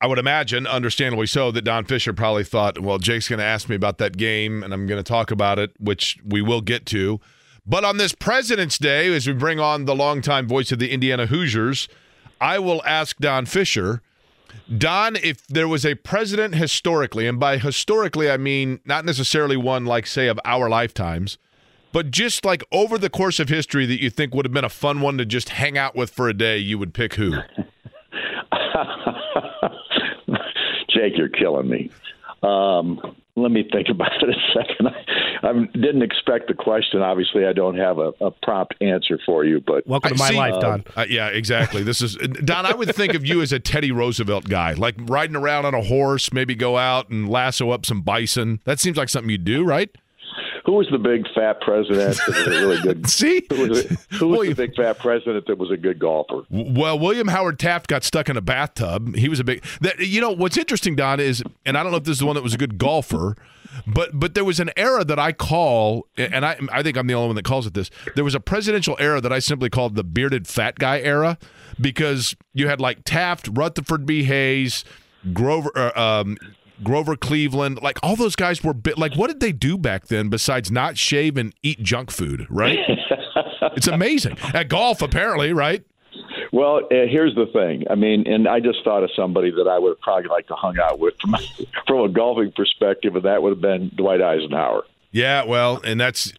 I would imagine, understandably so, that Don Fischer probably thought, well, Jake's going to ask me about that game and I'm going to talk about it, which we will get to. But on this President's Day, as we bring on the longtime voice of the Indiana Hoosiers, I will ask Don Fischer. Don, if there was a president historically, and by historically I mean not necessarily one like, say, of our lifetimes, but just like over the course of history that you think would have been a fun one to just hang out with for a day, you would pick who? Jake, you're killing me. Um, let me think about it a second. I, I didn't expect the question. Obviously, I don't have a, a prompt answer for you. But welcome to my see, life, Don. Uh, yeah, exactly. This is Don. I would think of you as a Teddy Roosevelt guy, like riding around on a horse, maybe go out and lasso up some bison. That seems like something you'd do, right? Who was the big fat president that was a really good? See, who was, it, who was the big fat president that was a good golfer? Well, William Howard Taft got stuck in a bathtub. He was a big. That, you know what's interesting, Don, is, and I don't know if this is the one that was a good golfer, but but there was an era that I call, and I I think I'm the only one that calls it this. There was a presidential era that I simply called the bearded fat guy era because you had like Taft, Rutherford B. Hayes. Grover, uh, um, Grover Cleveland, like all those guys were bit, like what did they do back then besides not shave and eat junk food, right? it's amazing. At golf apparently, right? Well, uh, here's the thing. I mean, and I just thought of somebody that I would have probably like to hung out with from from a golfing perspective, and that would have been Dwight Eisenhower. Yeah, well, and that's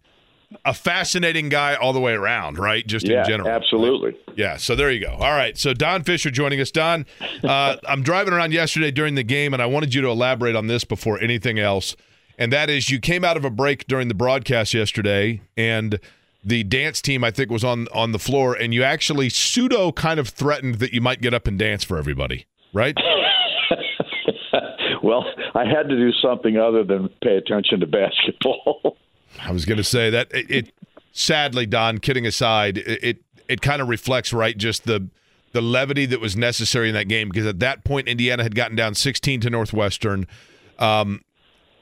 a fascinating guy all the way around, right? Just yeah, in general. Absolutely. Right? Yeah. So there you go. All right. So Don Fischer joining us. Don, uh, I'm driving around yesterday during the game, and I wanted you to elaborate on this before anything else. And that is, you came out of a break during the broadcast yesterday, and the dance team I think was on on the floor, and you actually pseudo kind of threatened that you might get up and dance for everybody, right? well, I had to do something other than pay attention to basketball. I was going to say that it, it, sadly, Don, kidding aside, it it, it kind of reflects right just the the levity that was necessary in that game because at that point Indiana had gotten down 16 to Northwestern. Um,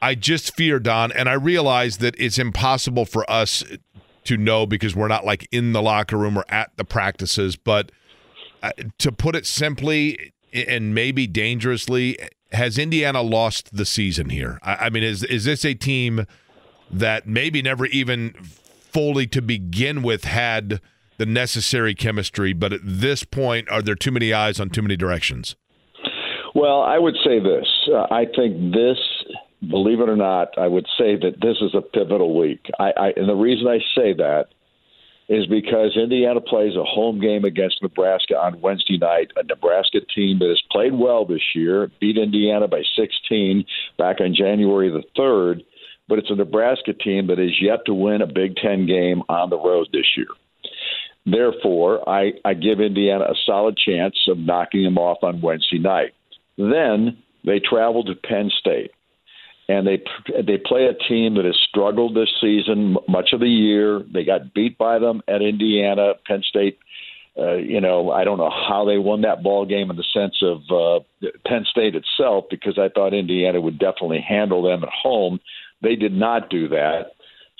I just fear Don, and I realize that it's impossible for us to know because we're not like in the locker room or at the practices. But uh, to put it simply and maybe dangerously, has Indiana lost the season here? I, I mean, is is this a team? That maybe never even fully to begin with had the necessary chemistry, but at this point, are there too many eyes on too many directions? Well, I would say this. Uh, I think this, believe it or not, I would say that this is a pivotal week. I, I, and the reason I say that is because Indiana plays a home game against Nebraska on Wednesday night, a Nebraska team that has played well this year, beat Indiana by 16 back on January the 3rd but it's a Nebraska team that is yet to win a Big Ten game on the road this year. Therefore, I, I give Indiana a solid chance of knocking them off on Wednesday night. Then they travel to Penn State, and they they play a team that has struggled this season much of the year. They got beat by them at Indiana. Penn State uh, you know, I don't know how they won that ball game in the sense of uh, Penn State itself, because I thought Indiana would definitely handle them at home. They did not do that.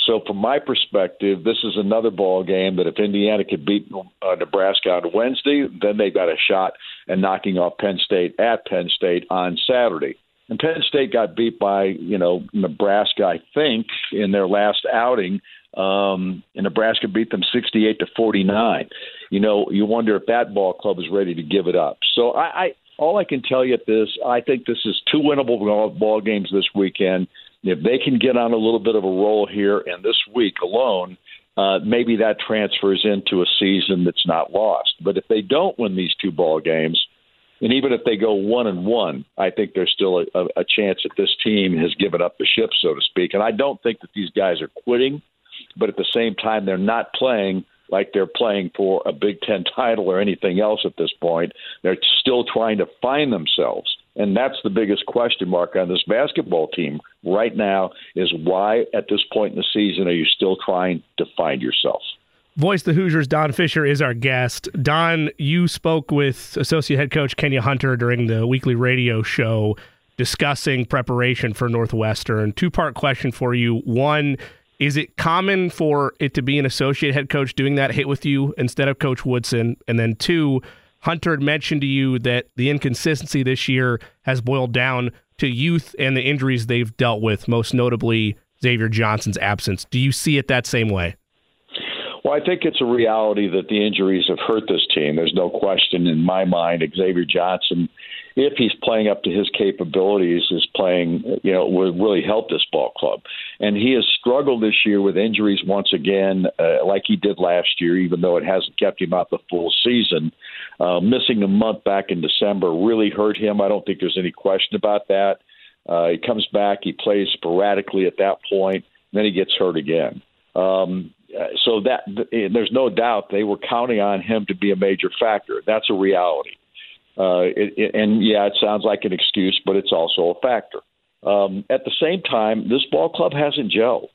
So, from my perspective, this is another ball game that if Indiana could beat uh, Nebraska on Wednesday, then they've got a shot at knocking off Penn State at Penn State on Saturday. And Penn State got beat by, you know, Nebraska, I think, in their last outing. Um, and Nebraska beat them 68 to 49. You know, you wonder if that ball club is ready to give it up. So I, I all I can tell you at this, I think this is two winnable ball games this weekend. If they can get on a little bit of a roll here and this week alone, uh, maybe that transfers into a season that's not lost. But if they don't win these two ball games, and even if they go one and one, I think there's still a, a, a chance that this team has given up the ship, so to speak. And I don't think that these guys are quitting, but at the same time, they're not playing like they're playing for a Big Ten title or anything else at this point. They're still trying to find themselves And that's the biggest question mark on this basketball team right now is why at this point in the season are you still trying to find yourself? Voice the Hoosiers, Don Fischer is our guest. Don, you spoke with associate head coach Kenya Hunter during the weekly radio show discussing preparation for Northwestern. Two part question for you. One, is it common for it to be an associate head coach doing that hit with you instead of Coach Woodson? And then two, Hunter had mentioned to you that the inconsistency this year has boiled down to youth and the injuries they've dealt with, most notably Xavier Johnson's absence. Do you see it that same way? Well, I think it's a reality that the injuries have hurt this team. There's no question in my mind. Xavier Johnson, if he's playing up to his capabilities, is playing, you know, will really help this ball club. And he has struggled this year with injuries once again, uh, like he did last year, even though it hasn't kept him out the full season. Uh, missing a month back in December really hurt him. I don't think there's any question about that. Uh, he comes back, he plays sporadically at that point, then he gets hurt again. Um, so that there's no doubt they were counting on him to be a major factor. That's a reality. Uh, it, it, and yeah, it sounds like an excuse, but it's also a factor. Um, at the same time, this ball club hasn't gelled.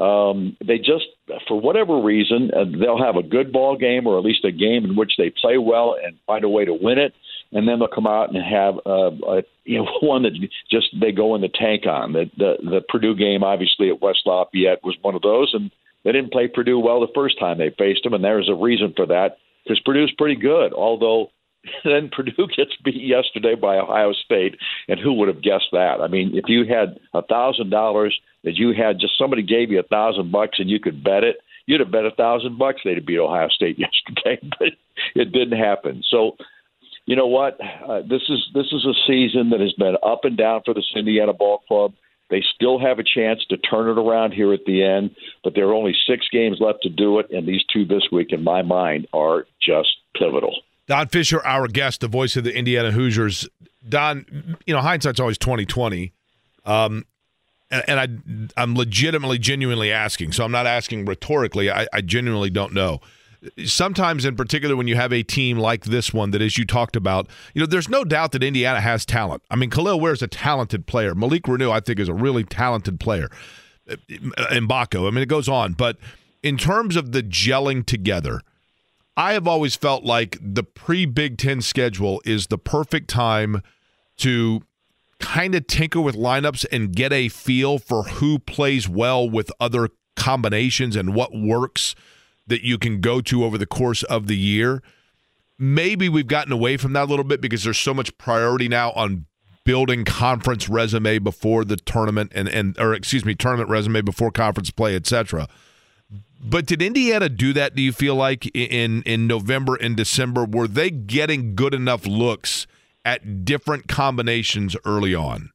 Um, they just, for whatever reason, uh, they'll have a good ball game or at least a game in which they play well and find a way to win it, and then they'll come out and have uh, a, you know one that just they go in the tank on. The, the the Purdue game, obviously at West Lafayette, was one of those, and they didn't play Purdue well the first time they faced them, and there's a reason for that because Purdue's pretty good. Although then Purdue gets beat yesterday by Ohio State, and who would have guessed that? I mean, if you had a thousand dollars that you had, just somebody gave you a thousand bucks and you could bet it, you'd have bet a thousand bucks they'd beat Ohio State yesterday, but it didn't happen. So, you know what? Uh, this is this is a season that has been up and down for this Indiana ball club. They still have a chance to turn it around here at the end, but there are only six games left to do it, and these two this week, in my mind, are just pivotal. Don Fischer, our guest, the voice of the Indiana Hoosiers. Don, you know, hindsight's always twenty twenty, um, and, and, I, I'm legitimately, genuinely asking. So I'm not asking rhetorically. I, I genuinely don't know sometimes in particular when you have a team like this one that as you talked about you know there's no doubt that indiana has talent i mean kel'el ware is a talented player malik reneau i think is a really talented player Mgbako, i mean it goes on but in terms of the gelling together i have always felt like the pre-big ten schedule is the perfect time to kind of tinker with lineups and get a feel for who plays well with other combinations and what works that you can go to over the course of the year. Maybe we've gotten away from that a little bit because there's so much priority now on building conference resume before the tournament and and or excuse me, tournament resume before conference play, etc. But did Indiana do that? Do you feel like in in November and December were they getting good enough looks at different combinations early on?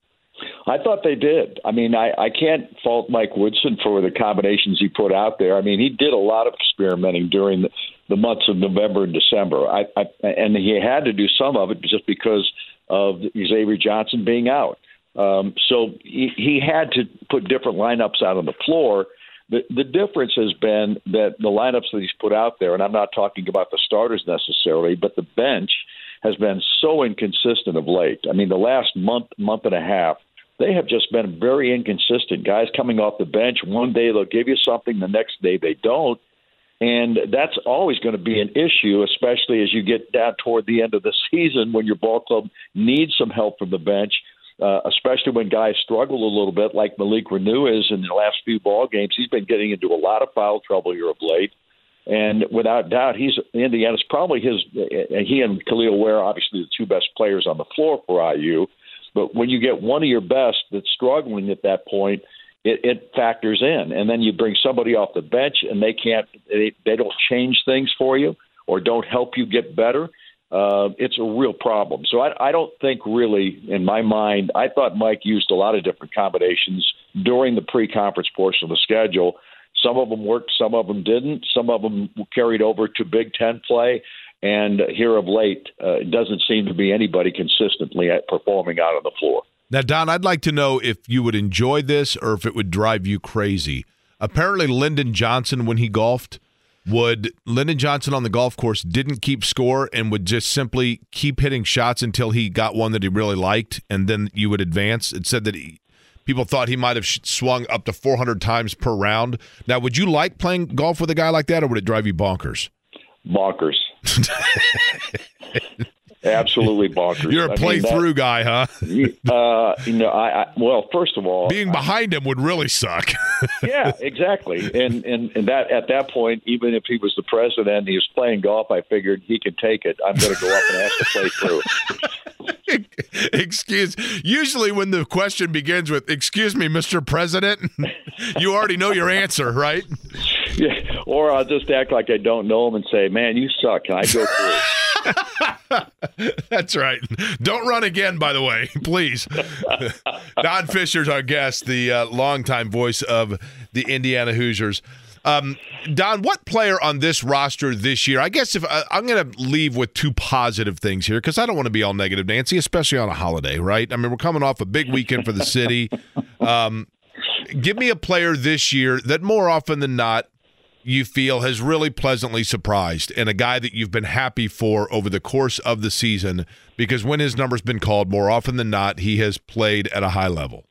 I thought they did. I mean, I, I can't fault Mike Woodson for the combinations he put out there. I mean, he did a lot of experimenting during the, the months of November and December. I, I and he had to do some of it just because of Xavier Johnson being out. Um, so he, he had to put different lineups out on the floor. The, the difference has been that the lineups that he's put out there, and I'm not talking about the starters necessarily, but the bench has been so inconsistent of late. I mean, the last month, month and a half, they have just been very inconsistent. Guys coming off the bench, one day they'll give you something, the next day they don't. And that's always going to be an issue, especially as you get down toward the end of the season when your ball club needs some help from the bench, uh, especially when guys struggle a little bit, like Malik Reneau is in the last few ball games. He's been getting into a lot of foul trouble here of late. And without doubt, he's Indiana's probably his. He and Kel'el Ware, obviously the two best players on the floor for IU. But when you get one of your best that's struggling at that point, it, it factors in. And then you bring somebody off the bench and they can't, they, they don't change things for you or don't help you get better. Uh, it's a real problem. So I, I don't think really, in my mind, I thought Mike used a lot of different combinations during the pre-conference portion of the schedule. Some of them worked, some of them didn't. Some of them carried over to Big Ten play. And here of late, uh, it doesn't seem to be anybody consistently performing out on the floor. Now, Don, I'd like to know if you would enjoy this or if it would drive you crazy. Apparently, Lyndon Johnson, when he golfed, would Lyndon Johnson on the golf course didn't keep score and would just simply keep hitting shots until he got one that he really liked, and then you would advance. It said that he, people thought he might have swung up to 400 times per round. Now, would you like playing golf with a guy like that, or would it drive you bonkers? Bonkers. absolutely bonkers. You're a play-through guy, huh? uh, you know, I, I, well, first of all, being behind I, him would really suck. yeah, exactly. And, and and that at that point, even if he was the president, and he was playing golf. I figured he could take it. I'm going to go up and ask to play through. Excuse. Usually, when the question begins with "Excuse me, Mr. President," you already know your answer, right? Yeah. Or I'll just act like I don't know him and say, "Man, you suck. Can I go through?" That's right. Don't run again, by the way, please. Don Fischer's our guest, the uh, longtime voice of the Indiana Hoosiers. Um, Don, what player on this roster this year? I guess if uh, I'm going to leave with two positive things here because I don't want to be all negative, Nancy, especially on a holiday, right? I mean, we're coming off a big weekend for the city. Um, give me a player this year that more often than not you feel has really pleasantly surprised and a guy that you've been happy for over the course of the season because when his number's been called, more often than not, he has played at a high level?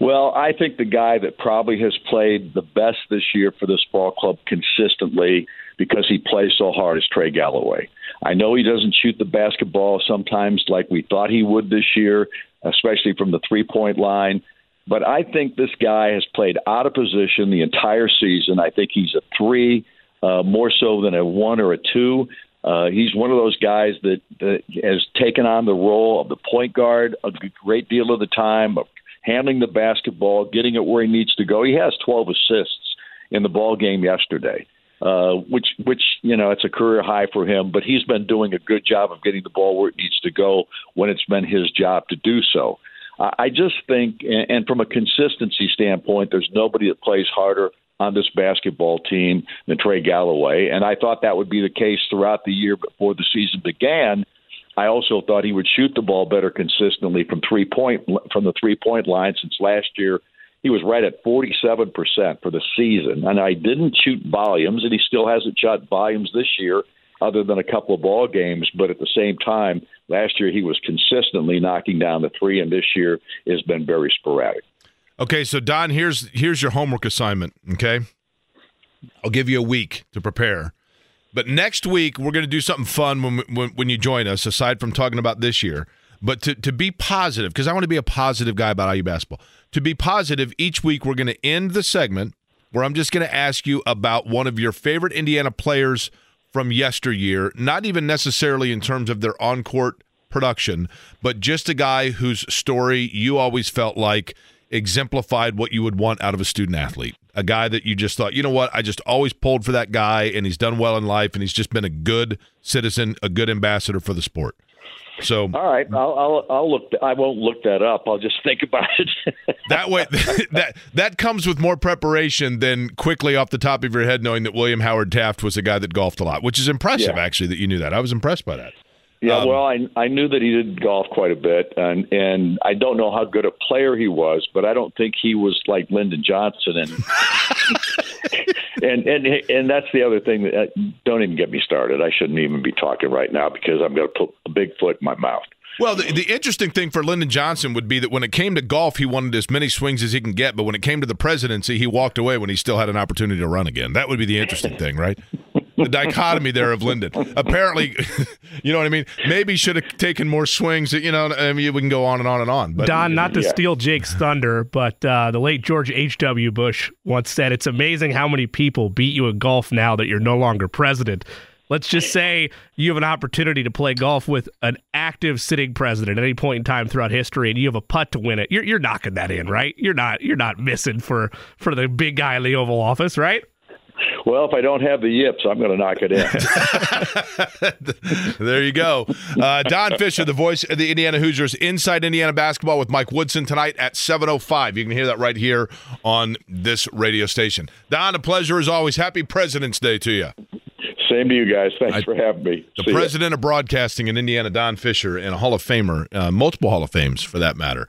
Well, I think the guy that probably has played the best this year for this ball club consistently because he plays so hard is Trey Galloway. I know he doesn't shoot the basketball sometimes like we thought he would this year, especially from the three point line. But I think this guy has played out of position the entire season. I think he's a three, uh, more so than a one or a two. Uh, he's one of those guys that, that has taken on the role of the point guard a great deal of the time, of handling the basketball, getting it where he needs to go. He has 12 assists in the ball game yesterday, uh, which which you know it's a career high for him. But he's been doing a good job of getting the ball where it needs to go when it's been his job to do so. I just think, and from a consistency standpoint, there's nobody that plays harder on this basketball team than Trey Galloway. And I thought that would be the case throughout the year before the season began. I also thought he would shoot the ball better consistently from three point from the three point line since last year. He was right at 47% for the season. And I didn't shoot volumes, and he still hasn't shot volumes this year other than a couple of ball games. But at the same time, last year he was consistently knocking down the three, and this year has been very sporadic. Okay, so Don, here's here's your homework assignment. Okay, I'll give you a week to prepare. But next week we're going to do something fun when, when when you join us. Aside from talking about this year, but to to be positive because I want to be a positive guy about IU basketball. To be positive, each week we're going to end the segment where I'm just going to ask you about one of your favorite Indiana players from yesteryear, not even necessarily in terms of their on court production, but just a guy whose story you always felt like exemplified what you would want out of a student athlete. A guy that you just thought, you know what, I just always pulled for that guy and he's done well in life and he's just been a good citizen, a good ambassador for the sport. So all right, I'll, I'll, I'll look. I won't look that up. I'll just think about it. that way, that that comes with more preparation than quickly off the top of your head knowing that William Howard Taft was a guy that golfed a lot, which is impressive. Yeah. Actually, that you knew that. I was impressed by that. Yeah, um, well, I I knew that he did golf quite a bit, and and I don't know how good a player he was, but I don't think he was like Lyndon Johnson, and and and and that's the other thing. That, uh, don't even get me started. I shouldn't even be talking right now because I'm going to put a big foot in my mouth. Well, the, the interesting thing for Lyndon Johnson would be that when it came to golf, he wanted as many swings as he can get, but when it came to the presidency, he walked away when he still had an opportunity to run again. That would be the interesting thing, right? The dichotomy there of Lyndon. Apparently, you know what I mean. Maybe should have taken more swings. You know, I mean, we can go on and on and on. But Don, not to yeah. steal Jake's thunder, but uh, the late George H. W. Bush once said, "It's amazing how many people beat you at golf now that you're no longer president." Let's just say you have an opportunity to play golf with an active sitting president at any point in time throughout history, and you have a putt to win it. You're, you're knocking that in, right? You're not you're not missing for for the big guy in the Oval Office, right? Well, if I don't have the yips, I'm going to knock it in. there you go. Uh, Don Fischer, the voice of the Indiana Hoosiers, inside Indiana basketball with Mike Woodson tonight at 7:05. You can hear that right here on this radio station. Don, a pleasure as always. Happy President's Day to you. Same to you guys. Thanks I, for having me. The See president ya. of broadcasting in Indiana, Don Fischer, and a Hall of Famer, uh, multiple Hall of Fames for that matter.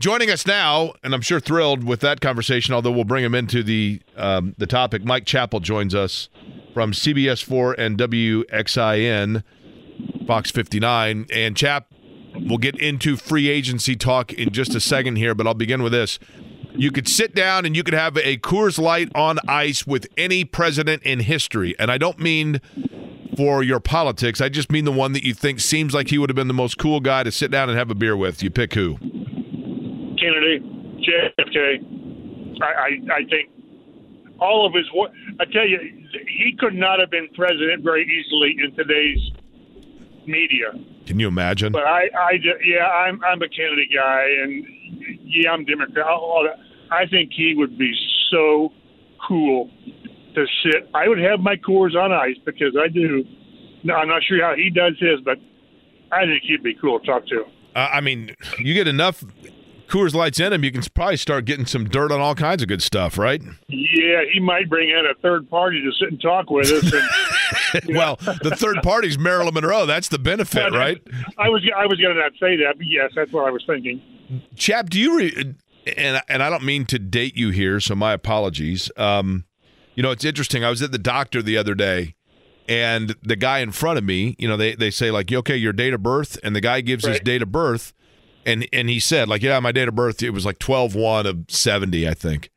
Joining us now, and I'm sure thrilled with that conversation, although we'll bring him into the um, the topic. Mike Chappell joins us from CBS4 and WXIN, Fox 59. And Chap, we'll get into free agency talk in just a second here, but I'll begin with this. You could sit down and you could have a Coors Light on ice with any president in history. And I don't mean for your politics, I just mean the one that you think seems like he would have been the most cool guy to sit down and have a beer with. You pick who? Kennedy, JFK. I, I, I think all of his work. I tell you, he could not have been president very easily in today's media. Can you imagine? But I, I yeah, I'm, I'm a Kennedy guy, and yeah, I'm Democrat. All that. I think he would be so cool to sit. I would have my Coors on ice because I do. No, I'm not sure how he does his, but I think he'd be cool to talk to. Uh, I mean, you get enough Coors Lights in him, you can probably start getting some dirt on all kinds of good stuff, right? Yeah, he might bring in a third party to sit and talk with us. And, well, the third party's Marilyn Monroe. That's the benefit, right? I was I was going to not say that, but yes, that's what I was thinking. Chap, do you re- and and I don't mean to date you here, so my apologies. Um, you know, it's interesting. I was at the doctor the other day, and the guy in front of me, you know, they they say like, "Okay, your date of birth," and the guy gives right. his date of birth and and he said like yeah my date of birth it was like 12 1 of 70 i think.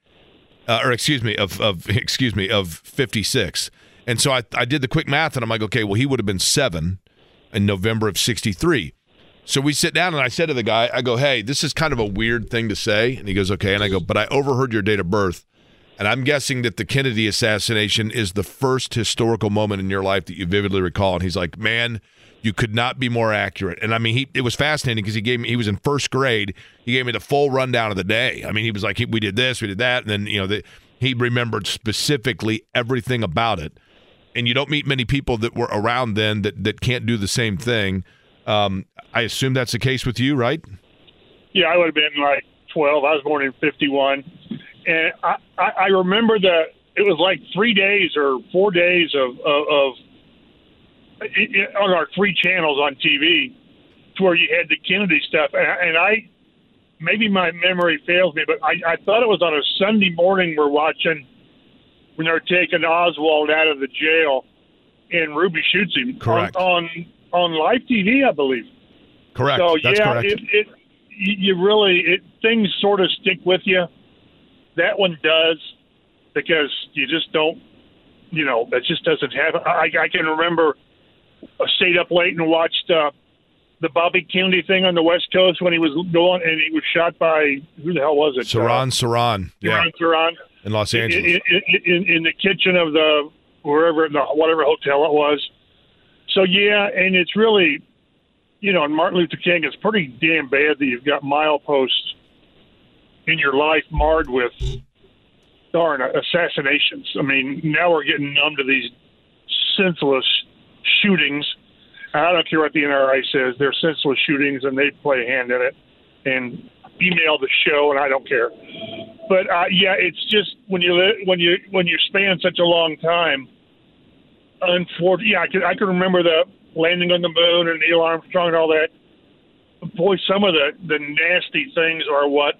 Uh, or excuse me of of excuse me of 56 and so I, I did the quick math and i'm like okay well he would have been seven in november of 63 so we sit down and i said to the guy i go hey this is kind of a weird thing to say. And he goes okay. And i go but i overheard your date of birth. And i'm guessing that the kennedy assassination is the first historical moment in your life that you vividly recall. And he's like man you could not be more accurate. And I mean, he it was fascinating because he gave me he was in first grade. He gave me the full rundown of the day. I mean, he was like, we did this, we did that, and then you know the, he remembered specifically everything about it. And you don't meet many people that were around then that that can't do the same thing. Um, I assume that's the case with you, right? Yeah, I would have been like twelve. I was born in '51, and I, I, I remember that it was like three days or four days of, of, of on our three channels on TV to where you had the Kennedy stuff. And, and I, maybe my memory fails me, but I, I thought it was on a Sunday morning we're watching when they're taking Oswald out of the jail and Ruby shoots him. Correct. On, on, on live TV, I believe. Correct. So, That's yeah, correct. It, it, you really, it, things sort of stick with you. That one does because you just don't, you know, that just doesn't happen. I, I can remember – I stayed up late and watched uh, the Bobby Kennedy thing on the West Coast when he was going and he was shot by who the hell was it? Sirhan uh, Sirhan. Yeah. Sirhan. In Los Angeles. In, in, in, in, the kitchen of the wherever the whatever hotel it was. So yeah, and it's really, you know, and Martin Luther King. It's pretty damn bad that you've got mileposts in your life marred with darn assassinations. I mean, now we're getting numb to these senseless shootings. I don't care what the NRA says; they're senseless shootings, and they play a hand in it. And email the show, and I don't care. But uh, yeah, it's just when you when you when you span such a long time. Unfortunately, yeah, I can I can remember the landing on the moon and Neil Armstrong and all that. Boy, some of the the nasty things are what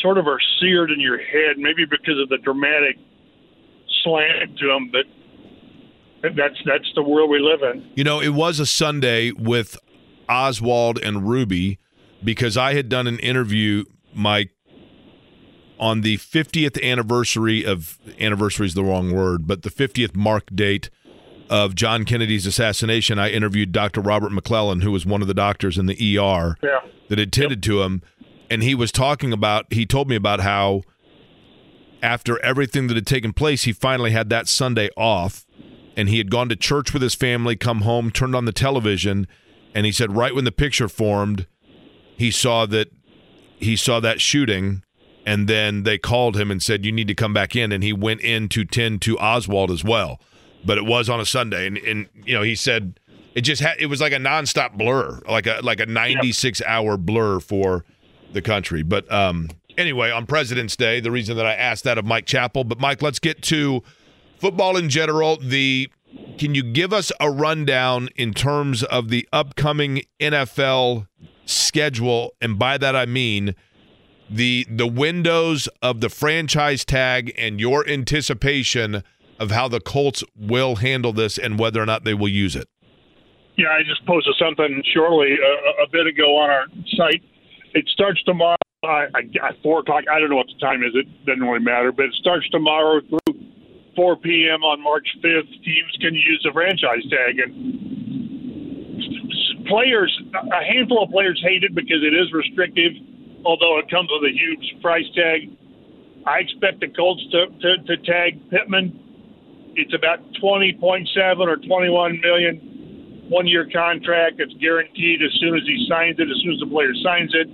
sort of are seared in your head, maybe because of the dramatic slant to them. But that's that's the world we live in. You know, it was a Sunday with Oswald and Ruby because I had done an interview, Mike, on the 50th anniversary of anniversary is the wrong word, but the 50th mark date of John Kennedy's assassination. I interviewed Dr. Robert McClelland, who was one of the doctors in the ER yeah. that attended yep. to him, and he was talking about. He told me about how after everything that had taken place, he finally had that Sunday off and he had gone to church with his family, come home, turned on the television, and he said right when the picture formed, he saw that he saw that shooting and then they called him and said you need to come back in and he went in to tend to Oswald as well but it was on a Sunday and, and you know he said it just had it was like a nonstop blur like a like a 96 yep. hour blur for the country but um anyway on President's Day the reason that I asked that of Mike Chappell but Mike let's get to football in general the can you give us a rundown in terms of the upcoming NFL schedule and by that I mean the the windows of the franchise tag and your anticipation of how the Colts will handle this and whether or not they will use it. Yeah, I just posted something shortly a, a bit ago on our site. It starts tomorrow at four o'clock. I don't know what the time is. It doesn't really matter, but it starts tomorrow through 4 p.m. on March 5th. Teams can use the franchise tag, and players, a handful of players hate it because it is restrictive although it comes with a huge price tag. I expect the Colts to, to, to tag Pittman. It's about 20.7 or 21 million one year contract. It's guaranteed as soon as he signs it, as soon as the player signs it.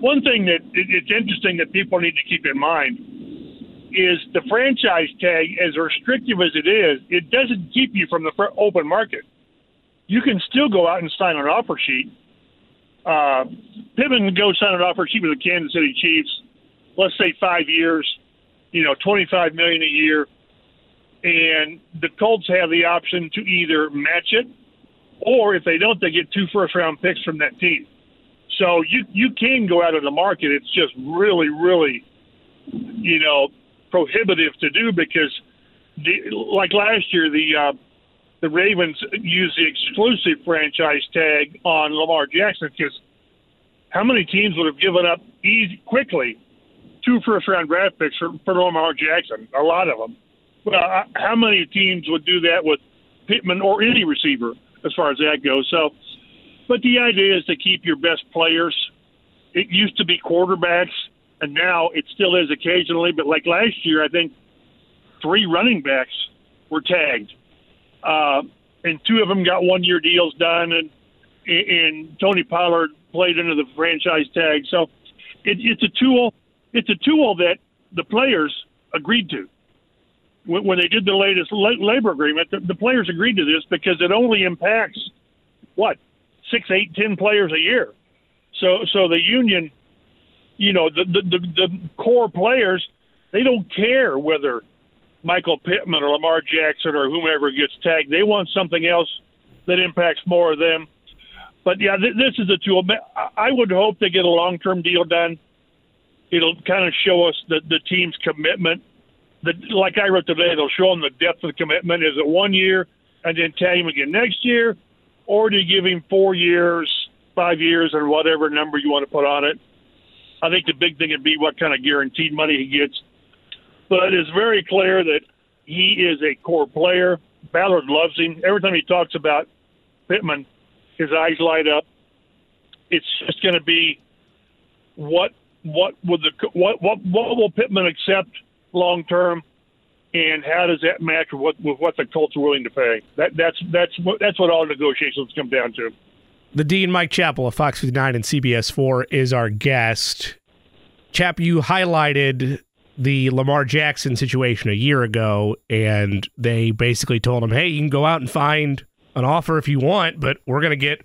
One thing that it's interesting that people need to keep in mind is the franchise tag, as restrictive as it is, it doesn't keep you from the open market. You can still go out and sign an offer sheet uh, Pittman goes sign an offer sheet with the Kansas City Chiefs. Let's say five years, you know, twenty-five million a year, and the Colts have the option to either match it, or if they don't, they get two first-round picks from that team. So you you can go out of the market. It's just really, really, you know, prohibitive to do because, the, like last year, the uh, the Ravens use the exclusive franchise tag on Lamar Jackson because how many teams would have given up easy quickly two first round draft picks for, for Lamar Jackson? A lot of them. Well, uh, how many teams would do that with Pittman or any receiver as far as that goes? So, but the idea is to keep your best players. It used to be quarterbacks, and now it still is occasionally. But like last year, I think three running backs were tagged uh, and two of them got one year deals done, and and Tony Pollard played under the franchise tag. So it, it's a tool. It's a tool that the players agreed to when, when they did the latest labor agreement. The, the players agreed to this because it only impacts what six, eight, ten players a year. So so the union, you know, the the, the, the core players, they don't care whether Michael Pittman or Lamar Jackson or whomever gets tagged. They want something else that impacts more of them. But yeah, th- this is a tool. I would hope they get a long term deal done. It'll kind of show us the, the team's commitment. The, like I wrote today, it'll show them the depth of the commitment. Is it one year and then tag him again next year? Or do you give him four years, five years, and whatever number you want to put on it? I think the big thing would be what kind of guaranteed money he gets but it's very clear that he is a core player. Ballard loves him. Every time he talks about Pittman, his eyes light up. It's just going to be what what would the what what what will Pittman accept long term, and how does that match with what with what the Colts are willing to pay? That that's that's that's what all negotiations come down to. The Dean Mike Chappell of Fox 59 and CBS 4 is our guest. Chap, you highlighted the Lamar Jackson situation a year ago, and they basically told him, "Hey, you can go out and find an offer if you want, but we're going to get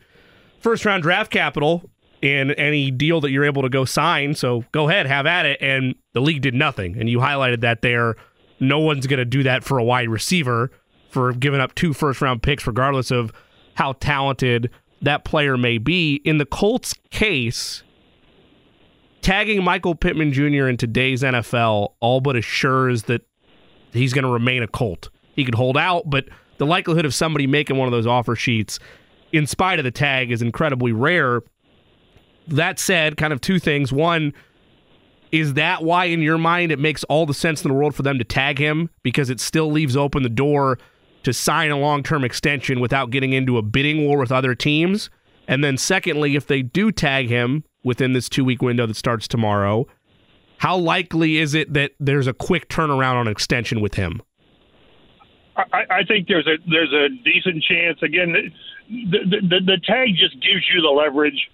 first round draft capital in any deal that you're able to go sign. So go ahead, have at it." And the league did nothing. And you highlighted that there. No one's going to do that for a wide receiver for giving up two first round picks, regardless of how talented that player may be. In the Colts case, tagging Michael Pittman Jr. in today's NFL all but assures that he's going to remain a Colt. He could hold out, but the likelihood of somebody making one of those offer sheets, in spite of the tag, is incredibly rare. That said, kind of two things. One, is that why, in your mind, it makes all the sense in the world for them to tag him? Because it still leaves open the door to sign a long term extension without getting into a bidding war with other teams? And then, secondly, if they do tag him, within this two week window that starts tomorrow. How likely is it that there's a quick turnaround on extension with him? I, I think there's a there's a decent chance. Again, the, the, the, the tag just gives you the leverage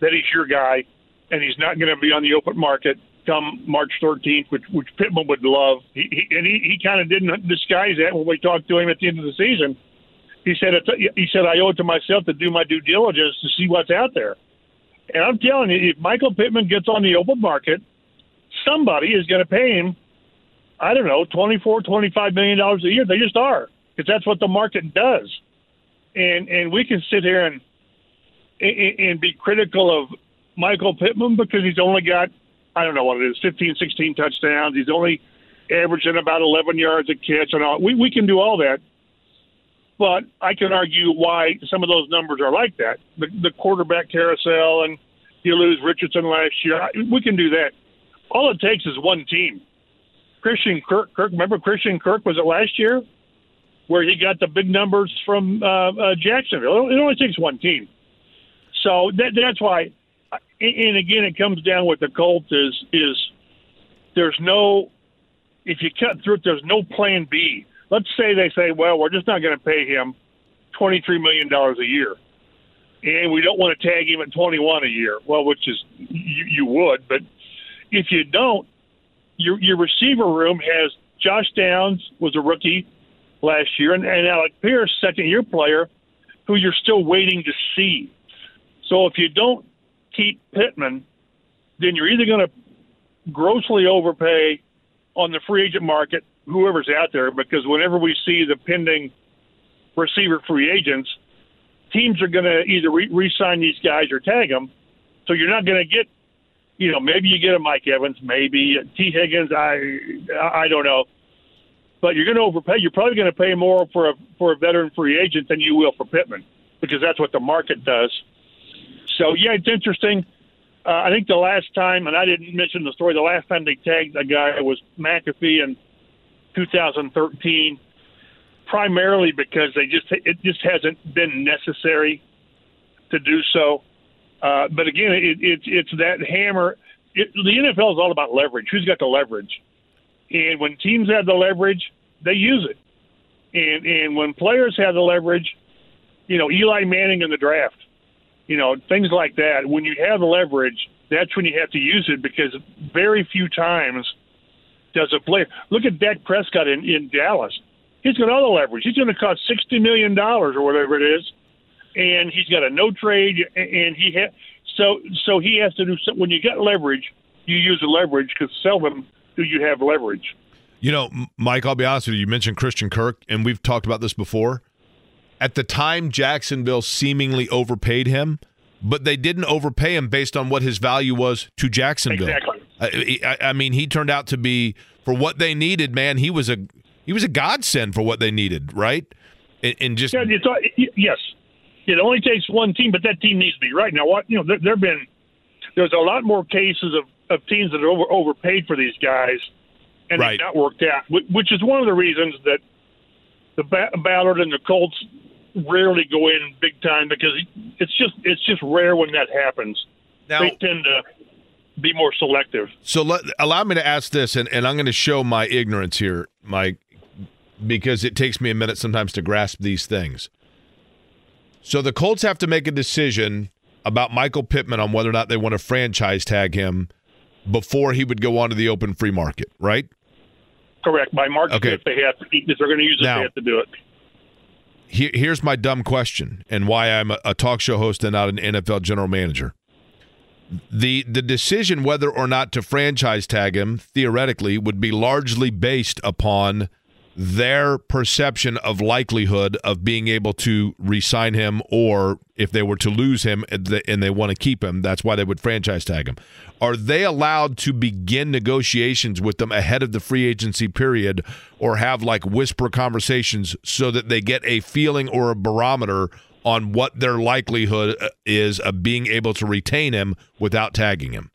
that he's your guy. and he's not going to be on the open market come March 13th, which, which Pittman would love. He, he, and he, he kind of didn't disguise that when we talked to him at the end of the season. He said, he said, I owe it to myself to do my due diligence to see what's out there. And I'm telling you, if Michael Pittman gets on the open market, somebody is going to pay him, I don't know, 24, 25 million dollars a year. They just are because that's what the market does. And and we can sit here and and be critical of Michael Pittman because he's only got I don't know what it is, 15, 16 touchdowns. He's only averaging about 11 yards a catch and all. We we can do all that, but I can argue why some of those numbers are like that. The, the quarterback carousel and you lose Richardson last year. We can do that. All it takes is one team. Christian Kirk, Kirk remember Christian Kirk was it last year, where he got the big numbers from uh, uh, Jacksonville. It only takes one team. So that, that's why and again, it comes down with the Colts is is there's no if you cut through it, there's no plan B. Let's say they say, well, we're just not going to pay him twenty three million dollars a year, and we don't want to tag him at twenty one a year. Well, which is you, you would, but if you don't, your your receiver room has Josh Downs was a rookie last year, and, and Alec Pierce, second year player, who you're still waiting to see. So if you don't keep Pittman, then you're either going to grossly overpay on the free agent market, whoever's out there, because whenever we see the pending receiver free agents, teams are going to either re sign these guys or tag them. So you're not going to get, you know, maybe you get a Mike Evans, maybe Tee Higgins. I I don't know, but you're going to overpay. You're probably going to pay more for a for a veteran free agent than you will for Pittman because that's what the market does. So yeah, it's interesting. Uh, I think the last time, and I didn't mention the story, the last time they tagged a guy was McAfee in 2013, primarily because they just it just hasn't been necessary to do so. Uh, but again, it, it, it's that hammer. It, the NFL is all about leverage. Who's got the leverage? And when teams have the leverage, they use it. And and when players have the leverage, you know, Eli Manning in the draft you know, things like that. When you have leverage, that's when you have to use it because very few times does a player look at Dak Prescott in, in Dallas. He's got all the leverage. He's going to cost sixty million dollars or whatever it is, and he's got a no trade, and he ha- so so he has to do. So, when you get leverage, you use the leverage because seldom do you have leverage. You know, Mike, I'll be honest with you. You mentioned Christian Kirk, and we've talked about this before. At the time, Jacksonville seemingly overpaid him, but they didn't overpay him based on what his value was to Jacksonville. Exactly. I, I, mean, he turned out to be for what they needed. Man, he was a he was a godsend for what they needed, right? And, and just yeah, it's, yes, it only takes one team, but that team needs to be right now. What you know, there, have been there's a lot more cases of, of teams that are over, overpaid for these guys, and right. it's not worked out, which is one of the reasons that the Ballard and the Colts rarely go in big time because it's just it's just rare when that happens. Now, they tend to be more selective. So let, allow me to ask this, and, and I'm going to show my ignorance here, Mike, because it takes me a minute sometimes to grasp these things. So the Colts have to make a decision about Michael Pittman on whether or not they want to franchise tag him before he would go onto the open free market, right? Correct. By March okay. 5th, they have to, if they're going to use it, now, they have to do it here's my dumb question and why I'm a, a talk show host and not an NFL general manager. The the decision whether or not to franchise tag him theoretically would be largely based upon their perception of likelihood of being able to re-sign him or if they were to lose him and they want to keep him that's why they would franchise tag him. Are they allowed to begin negotiations with them ahead of the free agency period or have like whisper conversations so that they get a feeling or a barometer on what their likelihood uh, is of being able to retain him without tagging him?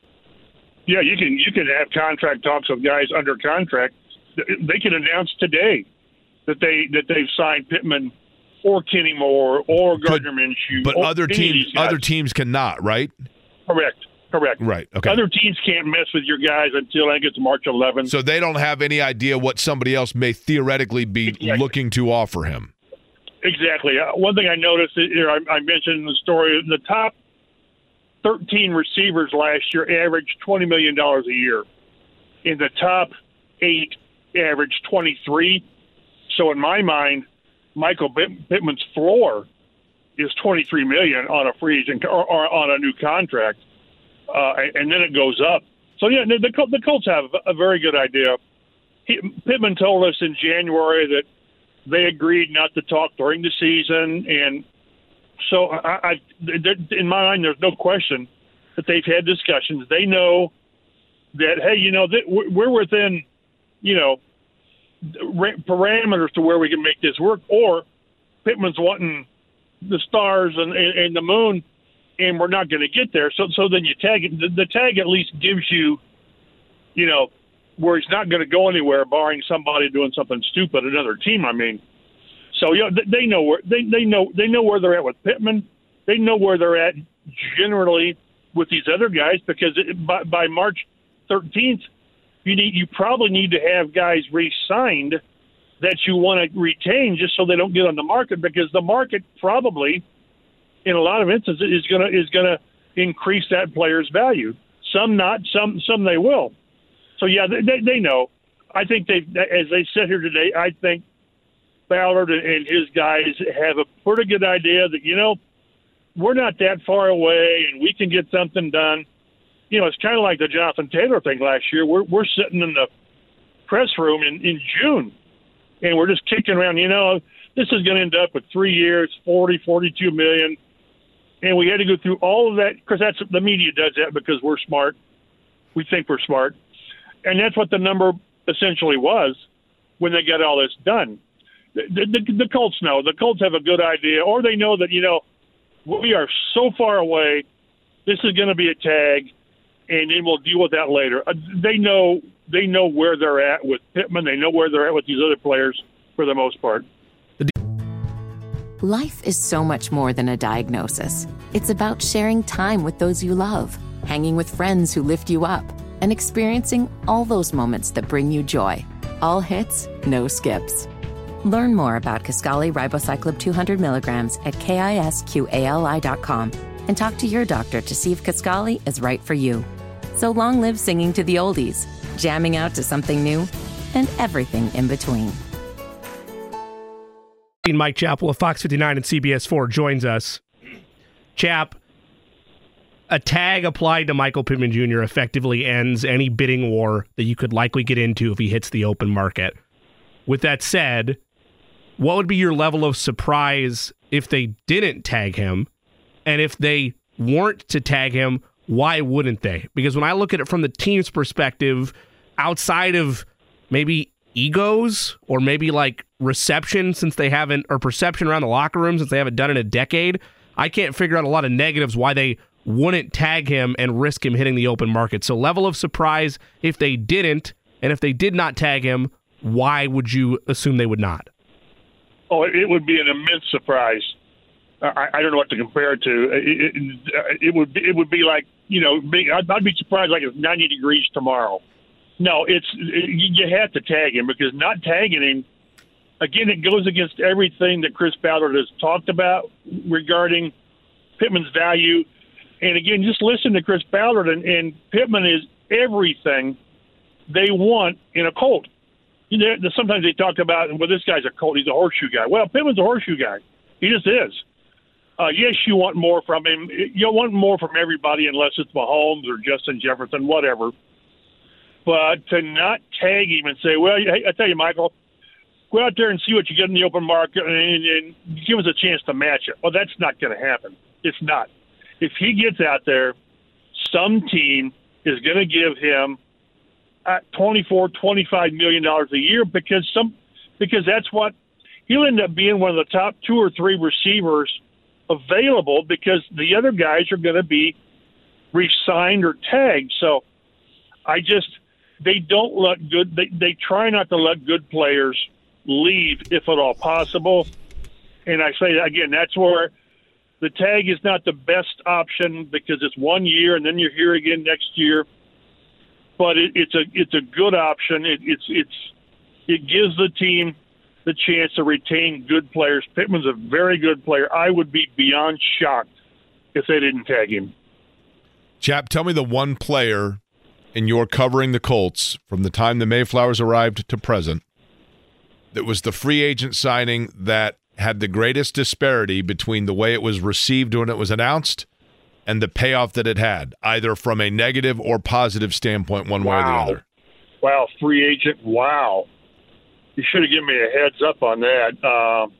Yeah you can you can have contract talks with guys under contract they can announce today that they that they've signed Pittman or Kenny Moore or Gardner Minshew. But other teams other teams cannot, right? Correct. Correct. Right. Okay. Other teams can't mess with your guys until I get to March 11th. So they don't have any idea what somebody else may theoretically be exactly. looking to offer him. Exactly. Uh, one thing I noticed here, I, I mentioned in the story, the top 13 receivers last year averaged $20 million a year. In the top eight, averaged 23. So in my mind, Michael Pittman's floor is 23 million on a free agent or, or on a new contract, uh, and then it goes up. So yeah, the, the Colts have a very good idea. He, Pittman told us in January that they agreed not to talk during the season, and so I, I in my mind, there's no question that they've had discussions. They know that hey, you know, that we're within, you know, parameters to where we can make this work. Or Pittman's wanting the stars and, and, and the moon, and we're not going to get there. So so then you tag it. The, the tag at least gives you, you know, where he's not going to go anywhere, barring somebody doing something stupid. Another team, I mean. So you know, they know where they they know they know where they're at with Pittman. They know where they're at generally with these other guys because it, by, by March 13th, you need you probably need to have guys re-signed that you want to retain just so they don't get on the market because the market probably, in a lot of instances, is gonna is gonna increase that player's value. Some not, some some they will. So yeah, they they know. I think they, as they sit here today, I think Ballard and his guys have a pretty good idea that you know we're not that far away and we can get something done. You know, it's kind of like the Jonathan Taylor thing last year. We're we're sitting in the press room in in June, and we're just kicking around. You know, this is going to end up with three years, forty, forty-two million, and we had to go through all of that because that's the media does that because we're smart. We think we're smart, and that's what the number essentially was when they got all this done. The, the, the Colts know. The Colts have a good idea, or they know that you know we are so far away. This is going to be a tag, and then we'll deal with that later. Uh, they know they know where they're at with Pittman. They know where they're at with these other players for the most part. Life is so much more than a diagnosis. It's about sharing time with those you love, hanging with friends who lift you up, and experiencing all those moments that bring you joy. All hits, no skips. Learn more about Kisqali ribociclib 200 milligrams at kisqali.com and talk to your doctor to see if Kisqali is right for you. So long live singing to the oldies, jamming out to something new, and everything in between. Mike Chappell of Fox 59 and CBS 4 joins us. Chap, a tag applied to Michael Pittman Jr. effectively ends any bidding war that you could likely get into if he hits the open market. With that said, what would be your level of surprise if they didn't tag him? And if they weren't to tag him, why wouldn't they? Because when I look at it from the team's perspective, outside of maybe egos or maybe like reception since they haven't or perception around the locker room since they haven't done it in a decade, I can't figure out a lot of negatives why they wouldn't tag him and risk him hitting the open market. So level of surprise if they didn't and if they did not tag him, why would you assume they would not? Oh, it would be an immense surprise. I, I don't know what to compare it to. It, it, it would be, it would be like you know, I'd, I'd be surprised like it's 90 degrees tomorrow. No, it's it, you have to tag him because not tagging him, again, it goes against everything that Chris Ballard has talked about regarding Pittman's value. And again, just listen to Chris Ballard and, and Pittman is everything they want in a Colt you know, sometimes they talk about, well, this guy's a Colt. He's a horseshoe guy. Well, Pittman's a horseshoe guy. He just is. Uh, yes, you want more from him. You want more from everybody, unless it's Mahomes or Justin Jefferson, whatever. But to not tag him and say, well, I tell you, Michael, go out there and see what you get in the open market and, and give us a chance to match it. Well, that's not going to happen. It's not. If he gets out there, some team is going to give him at 24, 25 million dollars a year because some because that's what he'll end up being one of the top two or three receivers available because the other guys are going to be re-signed or tagged. So I just they don't let good they they try not to let good players leave if at all possible. And I say again, that's where the tag is not the best option because it's one year and then you're here again next year but it, it's a it's a good option. It, it's it's it gives the team the chance to retain good players. Pittman's a very good player. I would be beyond shocked if they didn't tag him. Chap, tell me the one player in your covering the Colts from the time the Mayflowers arrived to present that was the free agent signing that had the greatest disparity between the way it was received when it was announced and the payoff that it had, either from a negative or positive standpoint, one way or the other. Wow, free agent. Wow. You should have given me a heads up on that. Um,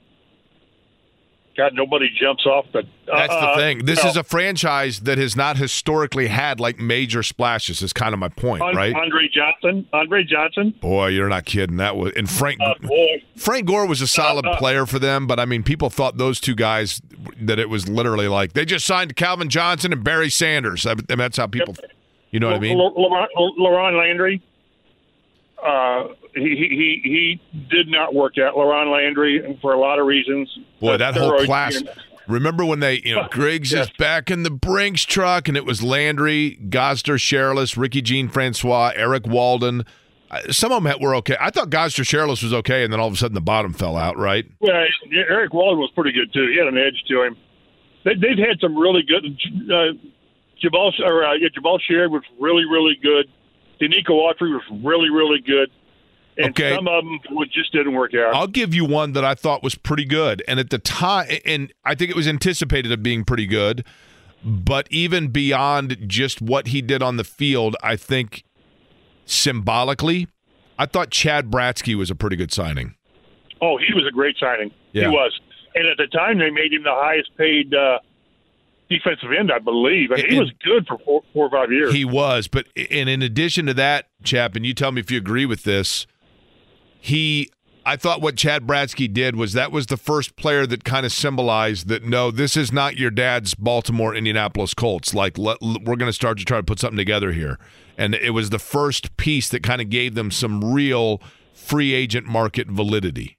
God, nobody jumps off the. That's the uh, thing. This no. is a franchise that has not historically had like major splashes. Is kind of my point, right? Andre Johnson. Andre Johnson. Boy, you're not kidding. That was and Frank Uh, Frank Gore was a solid uh, player for them, but I mean, people thought those two guys that it was literally like they just signed Calvin Johnson and Barry Sanders. I mean, that's how people, you know what I mean? L- Laurent, LaRon Landry. He, he he did not work out. LaRon Landry for a lot of reasons. Boy, that whole class. Remember when they, you know, Griggs Yes. is back in the Brinks truck, and it was Landry, Gosder, Cherilus, Ricky Jean Francois, Erik Walden. Uh, Some of them were okay. I thought Gosder, Cherilus was okay, and then all of a sudden the bottom fell out. Right? Yeah, Erik Walden was pretty good too. He had an edge to him. They, they've had some really good. Uh, Jabal or uh, yeah, Jabaal Sheard was really really good. Denico Autry was really really good. And Okay. some of them just didn't work out. I'll give you one that I thought was pretty good, and at the time, and I think it was anticipated of being pretty good. But even beyond just what he did on the field, I think symbolically, I thought Chad Bratzke was a pretty good signing. Oh, he was a great signing. Yeah. He was. And at the time, they made him the highest paid uh, defensive end, I believe. And he was good for four, four or five years. He was, but and in addition to that, chap, and you tell me if you agree with this, he I thought what Chad Bratzke did was that was the first player that kind of symbolized that no, this is not your dad's Baltimore Indianapolis Colts. Like let, we're going to start to try to put something together here, and it was the first piece that kind of gave them some real free agent market validity.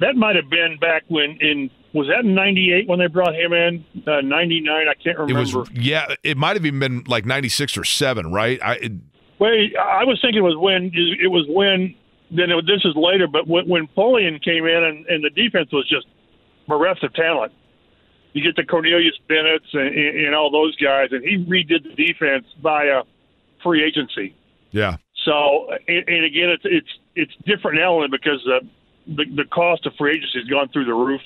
that might have been back when in was that in '98 when they brought him in? Uh, '99, I can't It remember. was yeah, it might have even been like ninety six or seven, right? I it, Wait, I was thinking it was when it was when. Then it, this is later, but when, when Polian came in and, and the defense was just bereft of talent. You get the Cornelius Bennett's and, and, and all those guys, and he redid the defense via free agency. yeah. So, and, and again, it's it's it's different now because the, the the cost of free agency has gone through the roof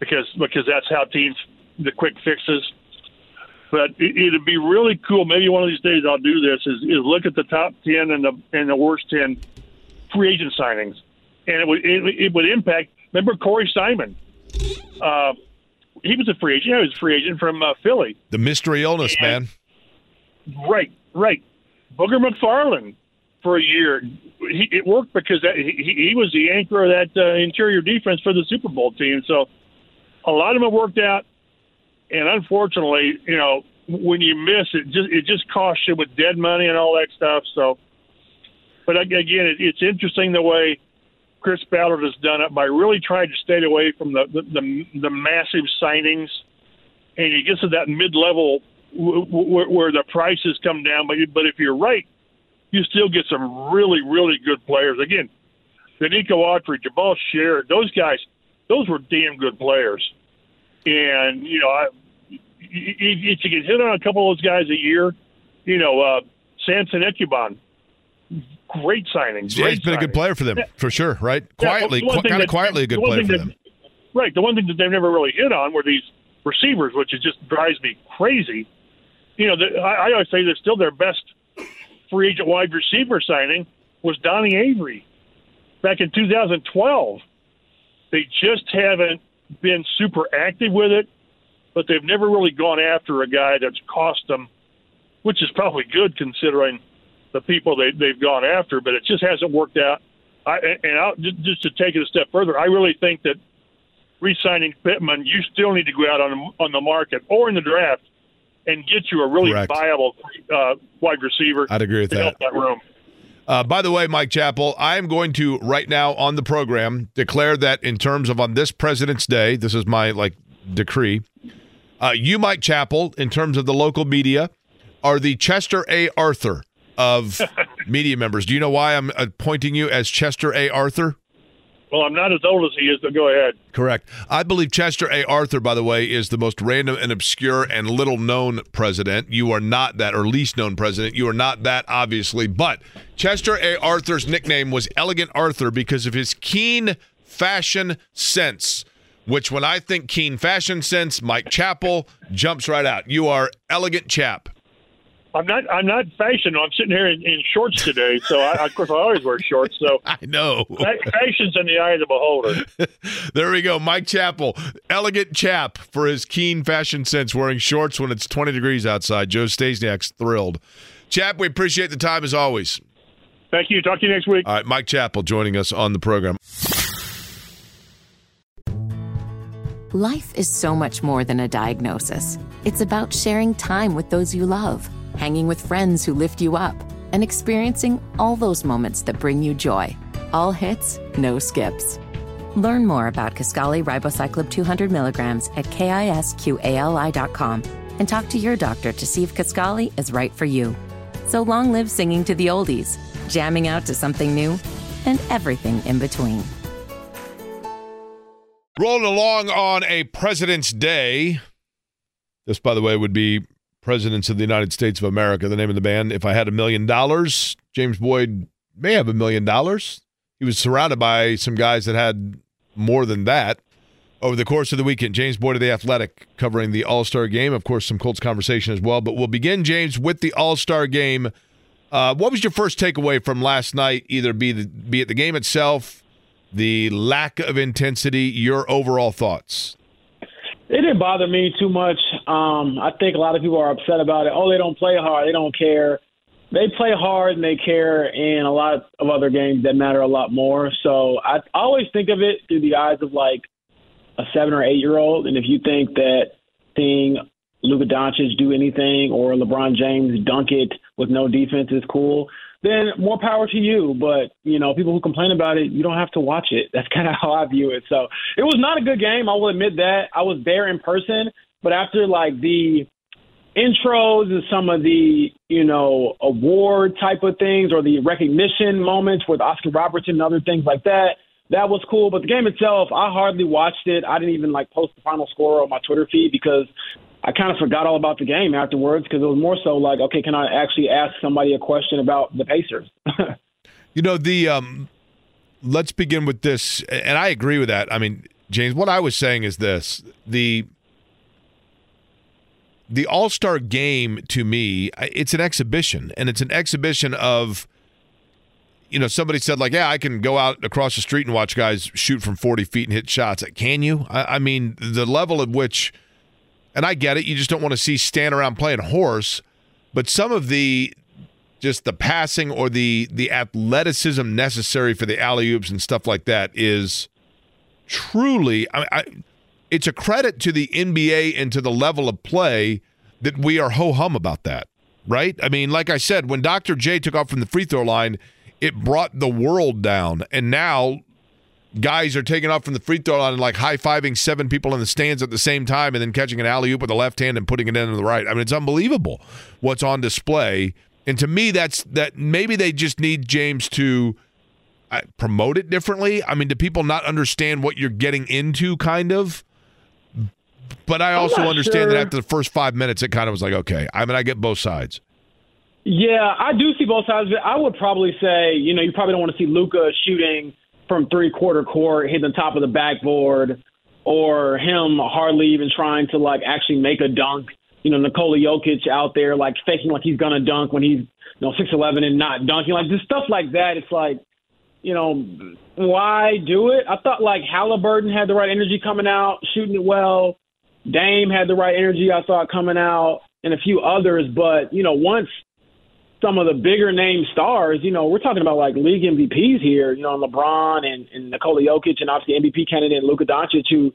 because because that's how teams the quick fixes. But it, it'd be really cool. Maybe one of these days I'll do this. Is, is look at the top ten and the and the worst ten free agent signings, and it would it, it would impact. Remember Corey Simon? Uh, he was a free agent. He was a free agent from uh, Philly. The mystery illness, And- man. Right, right. Booger McFarland for a year. He, it worked because that, he, he was the anchor of that uh, interior defense for the Super Bowl team. So a lot of them worked out, and unfortunately, you know, when you miss it, just it just costs you with dead money and all that stuff. So, but again, it, it's interesting the way Chris Ballard has done it by really trying to stay away from the the, the, the massive signings, and he gets to that mid level w- w- where the prices come down. But but if you're right, you still get some really really good players. Again, the Nico Autry, Jabaal Sheard, those guys, those were damn good players. And you know, I, if you can hit on a couple of those guys a year, you know, uh, Samson Ebukam, great signings. Great he's been a good player for them for sure, right? Yeah, Quietly, thing kind of quietly a good player for thing them. Right. The one thing that they've never really hit on were these receivers, which is just drives me crazy. You know, the, I, I always say that still their best free agent wide receiver signing was Donnie Avery back in 2012. They just haven't been super active with it, but they've never really gone after a guy that's cost them, which is probably good considering the people they, they've gone after, but it just hasn't worked out. I, and I'll, just, to take it a step further, I really think that re-signing Pittman, you still need to go out on the, on the market or in the draft and get you a really Correct. viable uh, wide receiver. I'd agree with to that. help that room. Uh, by the way, Mike Chappell, I am going to right now on the program declare that in terms of on this President's Day, this is my like decree. Uh, you, Mike Chappell, in terms of the local media, are the Chester A. Arthur of media members. Do you know why I'm uh, appointing you as Chester A. Arthur? Well, I'm not as old as he is, but go ahead. Correct. I believe Chester A. Arthur, by the way, is the most random and obscure and little known president. You are not that, or least known president. You are not that, obviously. But Chester A. Arthur's nickname was Elegant Arthur because of his keen fashion sense. Which, when I think keen fashion sense, Mike Chappell jumps right out. You are elegant chap. I'm not. I'm not fashion. I'm sitting here in, in shorts today, so I, of course I always wear shorts. So I know fashion's in the eye of the beholder. there we go, Mike Chappell, elegant chap for his keen fashion sense, wearing shorts when it's 20 degrees outside. Joe Stasiak's thrilled. Chap, we appreciate the time as always. Thank you. Talk to you next week. All right, Mike Chappell joining us on the program. Life is so much more than a diagnosis. It's about sharing time with those you love hanging with friends who lift you up, and experiencing all those moments that bring you joy. All hits, no skips. Learn more about Kisqali Ribociclib 200 milligrams at kisqali.com and talk to your doctor to see if Kisqali is right for you. So long live singing to the oldies, jamming out to something new, and everything in between. Rolling along on a President's Day. This, by the way, would be Presidents of the United States of America, the name of the band. If I had a million dollars, James Boyd may have a million dollars. He was surrounded by some guys that had more than that. Over the course of the weekend, James Boyd of the Athletic covering the All Star game. Of course, some Colts conversation as well. But we'll begin, James, with the All Star game. Uh, what was your first takeaway from last night? Either be the, be it the game itself, the lack of intensity, your overall thoughts. It didn't bother me too much. Um, I think a lot of people are upset about it. Oh, they don't play hard. They don't care. They play hard and they care in a lot of other games that matter a lot more. So I always think of it through the eyes of like a seven or eight year old. And if you think that seeing Luka Doncic do anything or LeBron James dunk it with no defense is cool, then more power to you. But you know, people who complain about it, you don't have to watch it. That's kind of how I view it. So it was not a good game. I will admit that. I was there in person, but after like the intros and some of the you know award type of things or the recognition moments with Oscar Robertson and other things like that. That was cool, but the game itself, I hardly watched it. I didn't even like post the final score on my Twitter feed because I kind of forgot all about the game afterwards because it was more so like, okay, can I actually ask somebody a question about the Pacers? you know, the um, let's begin with this, and I agree with that. I mean, James, what I was saying is this: the the All Star game to me, it's an exhibition, and it's an exhibition of. You know, somebody said like, "Yeah, I can go out across the street and watch guys shoot from forty feet and hit shots." Can you? I, I mean, the level at which and I get it. You just don't want to see stand around playing horse. But some of the just the passing or the the athleticism necessary for the alley oops and stuff like that is truly. I, I, it's a credit to the NBA and to the level of play that we are ho hum about that, right? I mean, like I said, when Dr. J took off from the free throw line, it brought the world down, and now guys are taking off from the free throw line and like high fiving seven people in the stands at the same time and then catching an alley oop with the left hand and putting it in with the right. I mean, it's unbelievable what's on display. And to me, that's that maybe they just need James to uh, promote it differently. I mean, do people not understand what you're getting into, kind of? But I also understand sure. that after the first five minutes, it kind of was like, okay, I mean, I get both sides. Yeah, I do see both sides. I would probably say, you know, you probably don't want to see Luka shooting – from three quarter court, hitting the top of the backboard, or him hardly even trying to like actually make a dunk. You know, Nikola Jokic out there like faking like he's gonna dunk when he's you know six eleven and not dunking. Like just stuff like that. It's like, you know, why do it? I thought like Haliburton had the right energy coming out, shooting it well. Dame had the right energy, I thought, coming out, and a few others. But you know, once some of the bigger name stars, you know, we're talking about like league MVPs here, you know, LeBron and, and Nikola Jokic and obviously MVP candidate Luka Doncic who,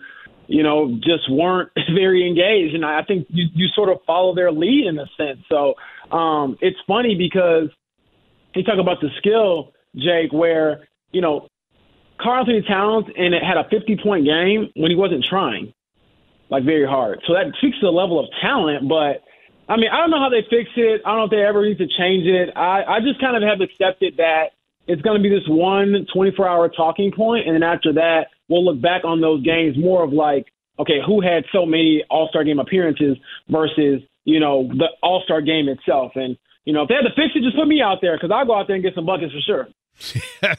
you know, just weren't very engaged. And I think you, you sort of follow their lead in a sense. So um, it's funny because you talk about the skill, Jake, where, you know, Karl-Anthony Towns and it had a 50 point game when he wasn't trying like very hard. So that speaks to the level of talent, but – I mean, I don't know how they fix it. I don't know if they ever need to change it. I, I just kind of have accepted that it's going to be this one 24 hour talking point, and then after that, we'll look back on those games more of like, okay, who had so many All Star game appearances versus you know the All Star game itself, and you know if they had to fix it, just put me out there because I'll go out there and get some buckets for sure.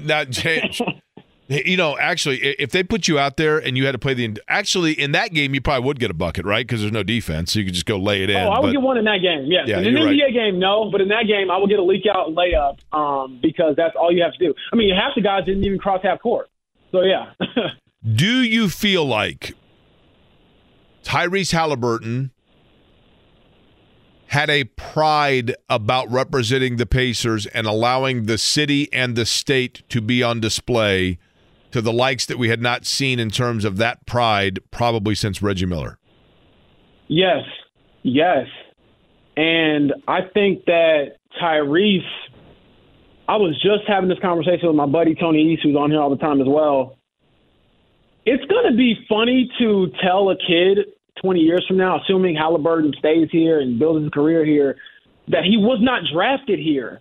now, James, you know, actually, if they put you out there and you had to play the actually in that game, you probably would get a bucket, right? Because there's no defense, so you could just go lay it in. Oh, I would but, get one in that game. Yes. Yeah, in an NBA right. game, no, but in that game, I will get a leak out layup um, because that's all you have to do. I mean, half the guys didn't even cross half court, so yeah. Do you feel like Tyrese Haliburton had a pride about representing the Pacers and allowing the city and the state to be on display to the likes that we had not seen in terms of that pride probably since Reggie Miller? Yes, yes. And I think that Tyrese, I was just having this conversation with my buddy Tony East, who's on here all the time as well. It's going to be funny to tell a kid 20 years from now, assuming Haliburton stays here and builds his career here, that he was not drafted here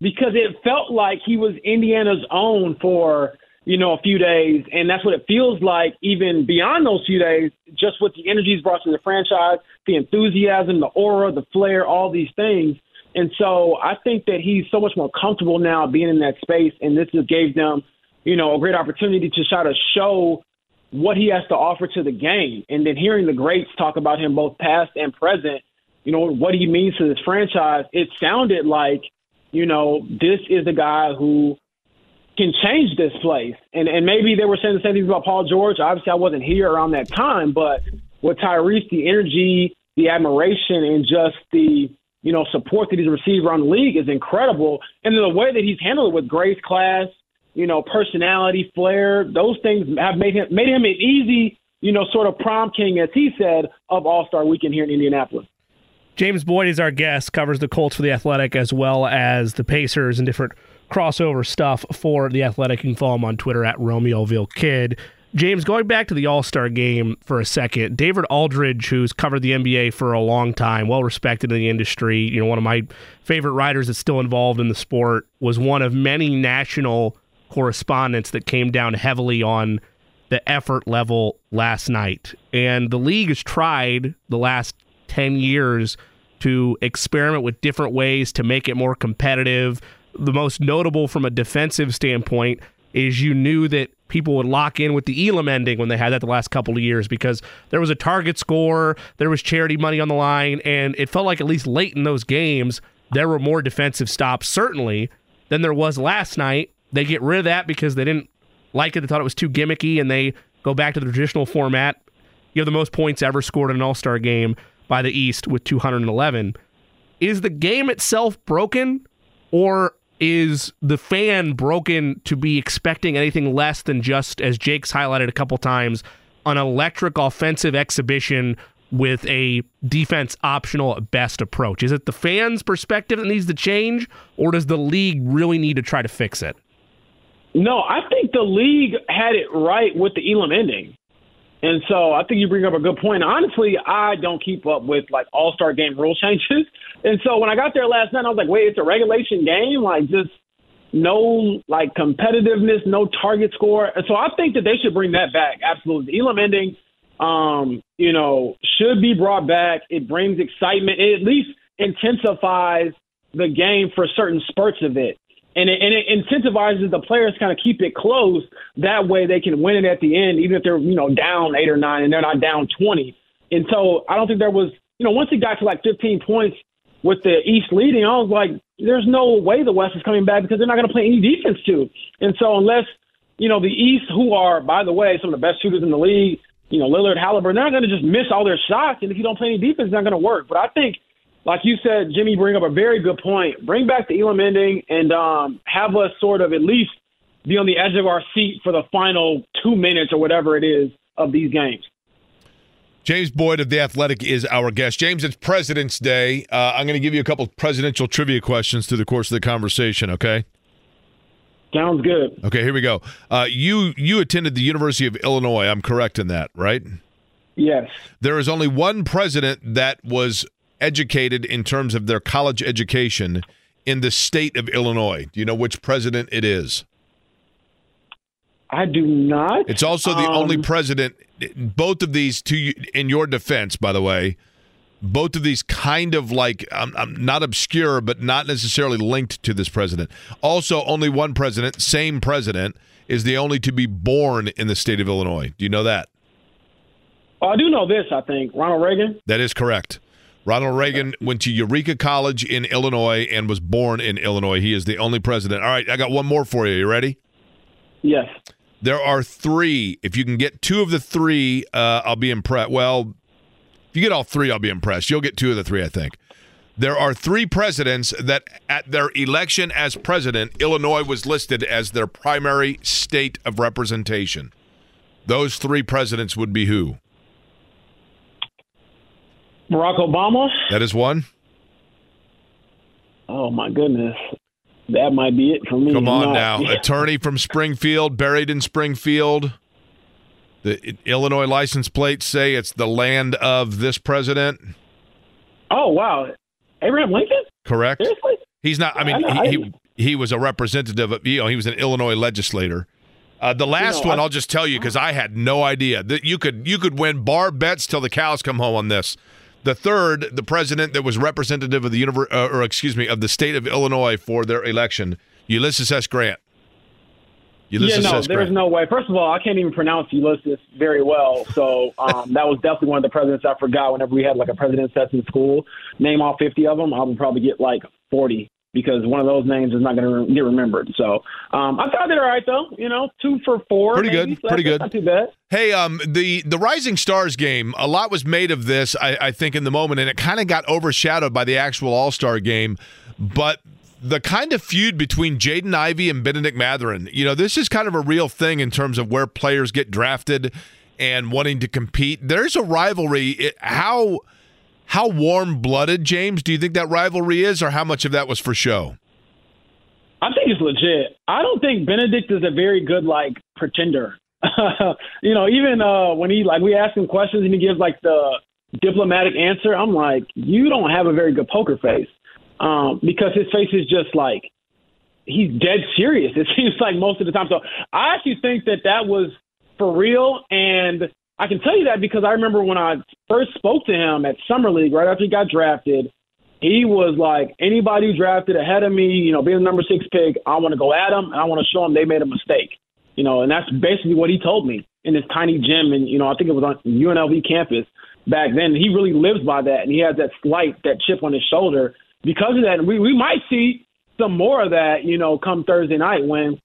because it felt like he was Indiana's own for you know, a few days. And that's what it feels like, even beyond those few days, just with the energies brought to the franchise, the enthusiasm, the aura, the flair, all these things. And so I think that he's so much more comfortable now being in that space. And this just gave them, you know, a great opportunity to try to show what he has to offer to the game. And then hearing the greats talk about him, both past and present, you know, what he means to this franchise, it sounded like, you know, this is a guy who can change this place. And and maybe they were saying the same things about Paul George. Obviously, I wasn't here around that time, but with Tyrese, the energy, the admiration, and just the you know support that he's received around the league is incredible. And the way that he's handled it with grace, class, you know, personality, flair, those things have made him made him an easy, you know, sort of prom king, as he said, of All Star Weekend here in Indianapolis. James Boyd is our guest, covers the Colts for the Athletic as well as the Pacers and different crossover stuff for the Athletic. You can follow him on Twitter at Romeoville Kid. James, going back to the All Star game for a second, David Aldridge, who's covered the NBA for a long time, well respected in the industry, you know, one of my favorite writers that's still involved in the sport, was one of many national correspondents that came down heavily on the effort level last night. And the league has tried the last 10 years to experiment with different ways to make it more competitive. The most notable from a defensive standpoint is you knew that people would lock in with the Elam ending when they had that the last couple of years because there was a target score, there was charity money on the line, and it felt like at least late in those games, there were more defensive stops, certainly, than there was last night. They get rid of that because they didn't like it. They thought it was too gimmicky, and they go back to the traditional format. You have the most points ever scored in an All Star game by the East with 211. Is the game itself broken, or is the fan broken to be expecting anything less than just, as Jake's highlighted a couple times, an electric offensive exhibition with a defense optional best approach? Is it the fans' perspective that needs to change, or does the league really need to try to fix it? No, I think the league had it right with the Elam ending. And so I think you bring up a good point. Honestly, I don't keep up with like all star game rule changes. And so when I got there last night, I was like, wait, it's a regulation game? Like just no like competitiveness, no target score. And so I think that they should bring that back. Absolutely. Elam ending, um, you know, should be brought back. It brings excitement. It at least intensifies the game for certain spurts of it and it, and it incentivizes the players kind of keep it close. That way, they can win it at the end, even if they're you know down eight or nine and they're not down twenty. And so I don't think there was you know once it got to like 15 points with the East leading, I was like, there's no way the West is coming back because they're not going to play any defense too. And so unless you know the East, who are by the way some of the best shooters in the league, you know Lillard, Haliburton, they're not going to just miss all their shots, and if you don't play any defense, it's not going to work. But I think like you said, Jimmy, bring up a very good point. Bring back the Elam ending and um, have us sort of at least be on the edge of our seat for the final two minutes or whatever it is of these games. James Boyd of The Athletic is our guest. James, it's President's Day. Uh, I'm going to give you a couple presidential trivia questions through the course of the conversation, okay? Sounds good. Okay, here we go. Uh, you you attended the University of Illinois. I'm correct in that, right? Yes. There is only one president that was educated in terms of their college education in the state of Illinois. Do you know which president it is? I do not. It's also the Um, only president. Both of these, to you, in your defense, by the way, both of these kind of like I'm not obscure, but not necessarily linked to this president. Also, only one president, same president, is the only to be born in the state of Illinois. Do you know that? Oh, I do know this. I think Ronald Reagan. That is correct. Ronald Reagan went to Eureka College in Illinois and was born in Illinois. He is the only president. All right, I got one more for you. You ready? Yes. There are three. If you can get two of the three, uh, I'll be impressed. Well, if you get all three, I'll be impressed. You'll get two of the three, I think. There are three presidents that, at their election as president, Illinois was listed as their primary state of representation. Those three presidents would be who? Barack Obama. That is one. Oh my goodness, that might be it for me. Come on now. Attorney from Springfield, buried in Springfield. The Illinois license plates say it's the land of this president. Oh wow, Abraham Lincoln. Correct? Seriously? He's not. I mean, I know, he, he he was a representative. Of, you know, he was an Illinois legislator. Uh, the last know, one, I- I'll just tell you because I had no idea that you could you could win bar bets till the cows come home on this. The third, the president that was representative of the univer- uh, or excuse me, of the state of Illinois for their election, Ulysses S. Grant. Ulysses yeah, no, there's no way. First of all, I can't even pronounce Ulysses very well, so um, that was definitely one of the presidents I forgot. Whenever we had like a president test in school, name all 50 of them, I would probably get like 40 because one of those names is not going to get remembered. So um, I thought I did all right though. You know, two for four. Pretty maybe, good, so pretty good. Not too bad. Hey, um, the the Rising Stars game, a lot was made of this, I, I think, in the moment, and it kind of got overshadowed by the actual All Star game. But the kind of feud between Jaden Ivey and Bennedict Mathurin, you know, this is kind of a real thing in terms of where players get drafted and wanting to compete. There's a rivalry. It, how how warm blooded, James? Do you think that rivalry is, or how much of that was for show? I think it's legit. I don't think Bennedict is a very good like pretender. you know, even uh when he like we ask him questions and he gives like the diplomatic answer, I'm like, you don't have a very good poker face. Um, because his face is just like he's dead serious. It seems like most of the time. So I actually think that that was for real, and I can tell you that because I remember when I first spoke to him at summer league right after he got drafted he was like anybody drafted ahead of me, you know, being the number six pick, I want to go at them and I want to show them they made a mistake, you know, and that's basically what he told me in this tiny gym, and you know, I think it was on UNLV campus back then. He really lives by that, and he has that slight, that chip on his shoulder because of that. And we we might see some more of that, you know, come Thursday night when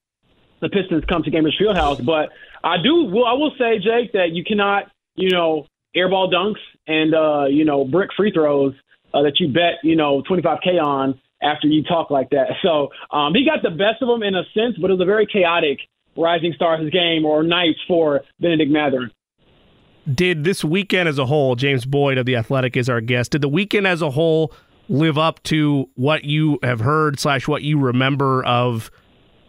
the Pistons come to Gainbridge Fieldhouse. But I do, well, I will say, Jake, that you cannot, you know, airball dunks and uh, you know brick free throws uh, that you bet, you know, 25K on after you talk like that. So um, he got the best of them in a sense, but it was a very chaotic Rising Stars game or night for Bennedict Mathurin. Did this weekend as a whole, James Boyd of The Athletic is our guest, did the weekend as a whole live up to what you have heard slash what you remember of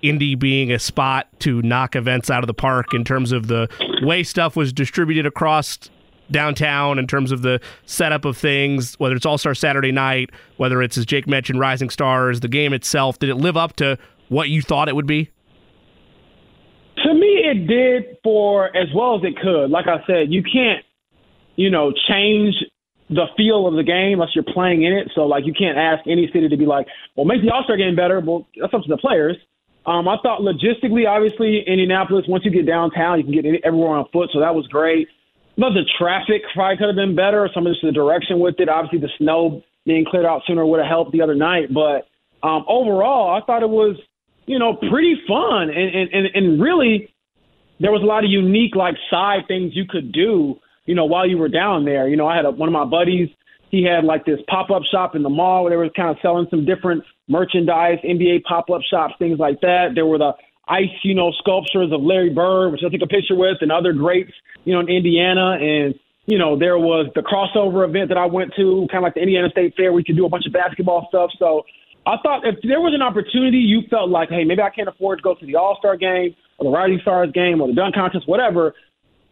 Indy being a spot to knock events out of the park in terms of the way stuff was distributed across downtown in terms of the setup of things, whether it's All Star Saturday night, whether it's, as Jake mentioned, Rising Stars, the game itself. Did it live up to what you thought it would be? To me, it did for as well as it could. Like I said, you can't, you know, change the feel of the game unless you're playing in it. So, like, you can't ask any city to be like, well, make the All Star game better. Well, that's up to the players. Um, I thought logistically, obviously, Indianapolis, once you get downtown, you can get everywhere on foot. So that was great. But the traffic probably could have been better. Some of the direction with it. Obviously, the snow being cleared out sooner would have helped the other night. But um, overall, I thought it was, you know, pretty fun. And, and, and, and really, there was a lot of unique, like, side things you could do, you know, while you were down there. You know, I had a, one of my buddies, he had like this pop up shop in the mall where they were kind of selling some different merchandise, NBA pop up shops, things like that. There were the ice, you know, sculptures of Larry Bird, which I took a picture with, and other greats, you know, in Indiana. And, you know, there was the crossover event that I went to, kind of like the Indiana State Fair, where you could do a bunch of basketball stuff. So I thought if there was an opportunity, you felt like, hey, maybe I can't afford to go to the All Star game or the Rising Stars game or the dunk contest, whatever.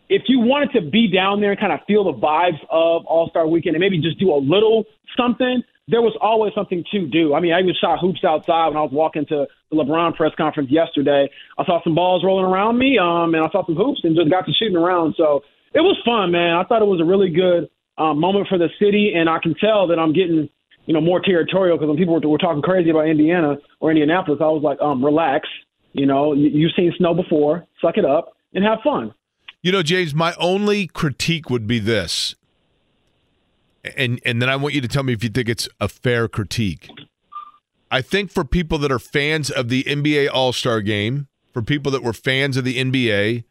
If you wanted to be down there and kind of feel the vibes of All Star Weekend and maybe just do a little something, there was always something to do. I mean, I even shot hoops outside when I was walking to the LeBron press conference yesterday. I saw some balls rolling around me, um, and I saw some hoops and just got to shooting around. So it was fun, man. I thought it was a really good um, moment for the city, and I can tell that I'm getting you know more territorial because when people were, were talking crazy about Indiana or Indianapolis, I was like, um, relax. You know, you, you've seen snow before. Suck it up and have fun. You know, James, my only critique would be this. And and then I want you to tell me if you think it's a fair critique. I think for people that are fans of the NBA All-Star game, for people that were fans of the NBA,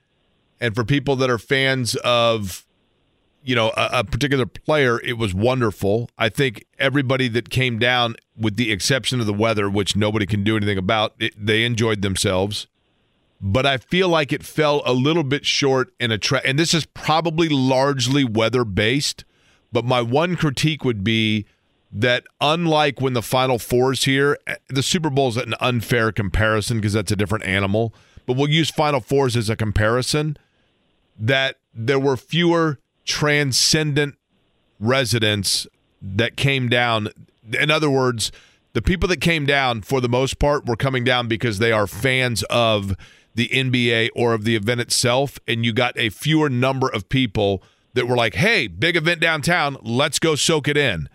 and for people that are fans of you know a, a, particular player it was wonderful i think everybody that came down with the exception of the weather which nobody can do anything about it, they enjoyed themselves but i feel like it fell a little bit short in a and this is probably largely weather based but my one critique would be that unlike when the final fours here the super bowl is an unfair comparison because that's a different animal but we'll use final fours as a comparison that there were fewer transcendent residents that came down. In other words, the people that came down, for the most part, were coming down because they are fans of the NBA or of the event itself. And you got a fewer number of people that were like, hey, big event downtown, let's go soak it in.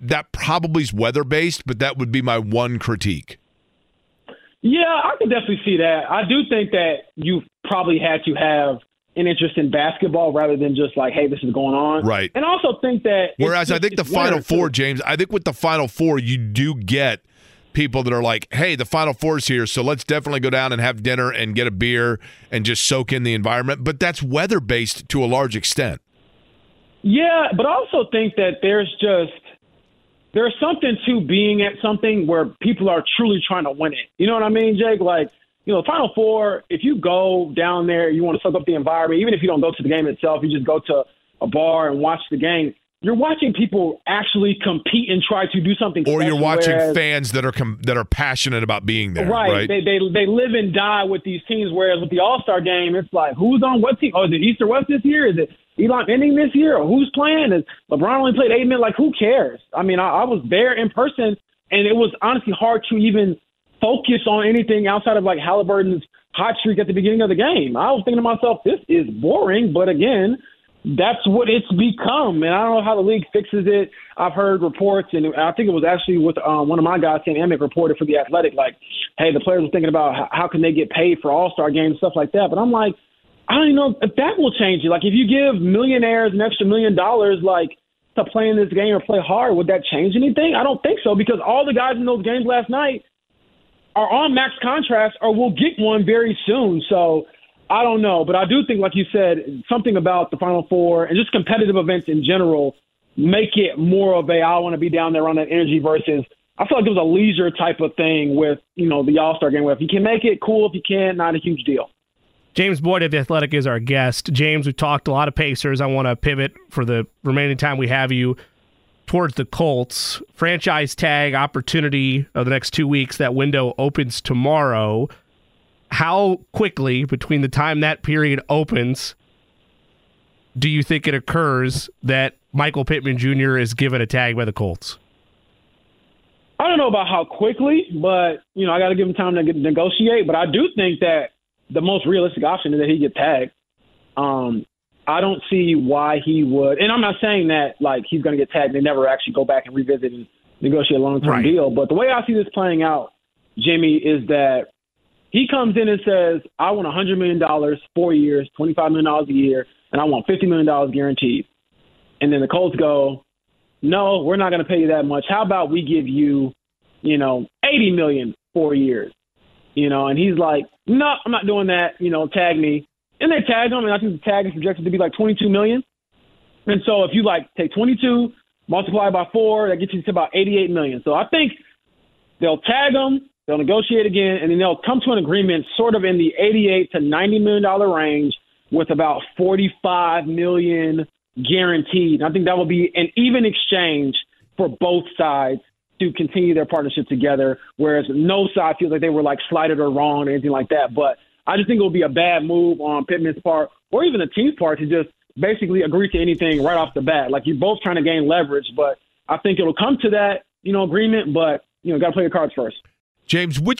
That probably is weather based, but that would be my one critique. Yeah, I can definitely see that. I do think that you probably had to have an interest in basketball rather than just like, hey, this is going on. Right. And I also think that. Whereas I think the Final Four, James, I think with the Final Four, you do get people that are like, hey, the Final Four's here, so let's definitely go down and have dinner and get a beer and just soak in the environment. But that's weather based to a large extent. Yeah, but I also think that there's just there's something to being at something where people are truly trying to win it. You know what I mean, Jake? Like you know, Final Four, if you go down there, you want to soak up the environment, even if you don't go to the game itself, you just go to a bar and watch the game. You're watching people actually compete and try to do something. Or special, you're watching whereas, fans that are com- that are passionate about being there. Right. right? They, they they live and die with these teams. Whereas with the All Star game, it's like who's on what team? Oh, is it East or West this year? Is it Elam ending this year? Or who's playing? Is LeBron only played eight minutes? Like who cares? I mean, I, I was there in person, and it was honestly hard to even focus on anything outside of like Haliburton's hot streak at the beginning of the game. I was thinking to myself, this is boring, but again, that's what it's become. And I don't know how the league fixes it. I've heard reports, and I think it was actually with um, one of my guys, Sam Amick, reported for the Athletic, like, hey, the players are thinking about how, can they get paid for All Star games, and stuff like that. But I'm like, I don't even know if that will change it. Like, if you give millionaires an extra million dollars, like to play in this game or play hard, would that change anything? I don't think so because all the guys in those games last night are on max contracts or will get one very soon. So I don't know, but I do think, like you said, something about the Final Four and just competitive events in general make it more of a I want to be down there on that energy versus I feel like it was a leisure type of thing with you know the All Star game. Where if you can make it, cool. If you can't, not a huge deal. James Boyd of the Athletic is our guest. James, we've talked a lot of Pacers. I want to pivot for the remaining time we have you towards the Colts. Franchise tag opportunity of the next two weeks. That window opens tomorrow. How quickly between the time that period opens do you think it occurs that Michael Pittman Jr. is given a tag by the Colts? I don't know about how quickly, but you know I got to give him time to negotiate. But I do think that the most realistic option is that he get tagged. Um, I don't see why he would. And I'm not saying that like he's going to get tagged. They never actually go back and revisit and negotiate a long term Right. deal. But the way I see this playing out, Jimmy, is that he comes in and says, "I want 100 million dollars, four years, 25 million dollars a year, and I want 50 million dollars guaranteed." And then the Colts go, "No, we're not going to pay you that much. How about we give you, you know, 80 million four years?" You know, and he's like, "No, I'm not doing that. You know, tag me." And they tagged him, and I think the tag is projected to be like 22 million. And so if you like take 22, multiply by four, that gets you to about 88 million. So I think they'll tag him, they'll negotiate again, and then they'll come to an agreement sort of in the 88 to 90 million dollar range with about 45 million guaranteed. I think that will be an even exchange for both sides to continue their partnership together, whereas no side feels like they were like slighted or wrong or anything like that. But I just think it will be a bad move on Pittman's part or even the team's part to just basically agree to anything right off the bat. Like you're both trying to gain leverage, but I think it'll come to that you know, agreement, but you know, got to play your cards first. James, which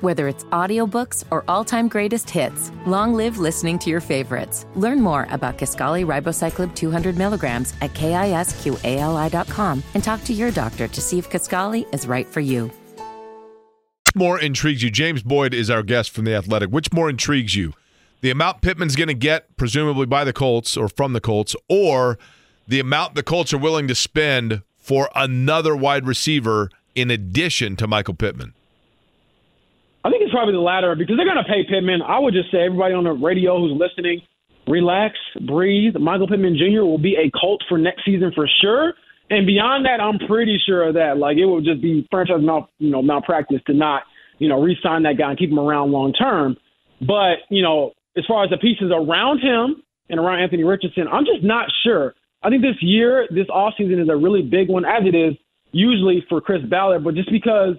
Whether it's audiobooks or all-time greatest hits, long live listening to your favorites. Learn more about Kisqali Ribociclib 200 milligrams at kisqali.com and talk to your doctor to see if Kisqali is right for you. more intrigues you? James Boyd is our guest from the Athletic. Which more intrigues you? The amount Pittman's going to get, presumably by the Colts or from the Colts, or the amount the Colts are willing to spend for another wide receiver in addition to Michael Pittman? I think it's probably the latter because they're going to pay Pittman. I would just say everybody on the radio who's listening, relax, breathe. Michael Pittman Jr. will be a cult for next season for sure. And beyond that, I'm pretty sure of that. Like it would just be franchise mal, you know, malpractice to not, you know, re-sign that guy and keep him around long term. But you know, as far as the pieces around him and around Anthony Richardson, I'm just not sure. I think this year, this offseason is a really big one, as it is usually for Chris Ballard. But just because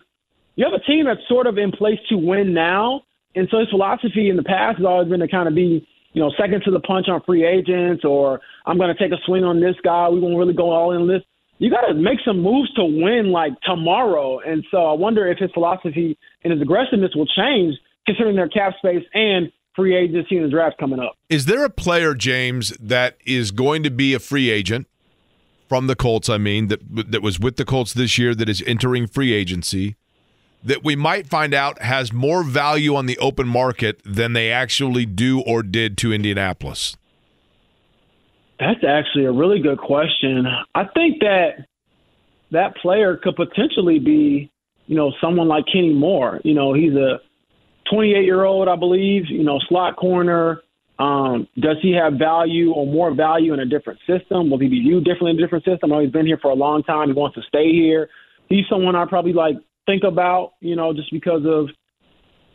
you have a team that's sort of in place to win now, and so his philosophy in the past has always been to kind of be, you know, second to the punch on free agents, or I'm going to take a swing on this guy. We won't really go all in this. You got to make some moves to win like tomorrow. And so I wonder if his philosophy and his aggressiveness will change considering their cap space and free agency and the draft coming up. Is there a player, James, that is going to be a free agent from the Colts? I mean, that that was with the Colts this year that is entering free agency that we might find out has more value on the open market than they actually do or did to Indianapolis? That's actually a really good question. I think that that player could potentially be, you know, someone like Kenny Moore. You know, he's a 28 year old, I believe, you know, slot corner. Um, does he have value or more value in a different system? Will he be viewed differently in a different system? I know he's been here for a long time. He wants to stay here. He's someone I probably like think about, you know, just because of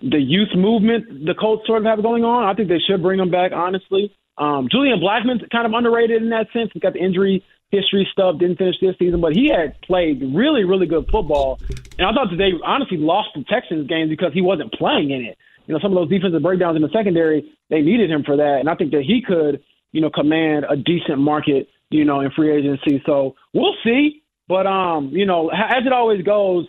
the youth movement the Colts sort of have going on. I think they should bring him back, honestly. Um, Julian Blackmon's kind of underrated in that sense. He's got the injury history stuff, didn't finish this season, but he had played really, really good football. And I thought that they honestly lost the Texans game because he wasn't playing in it. You know, some of those defensive breakdowns in the secondary, they needed him for that. And I think that he could, you know, command a decent market, you know, in free agency. So we'll see. But, um, you know, as it always goes,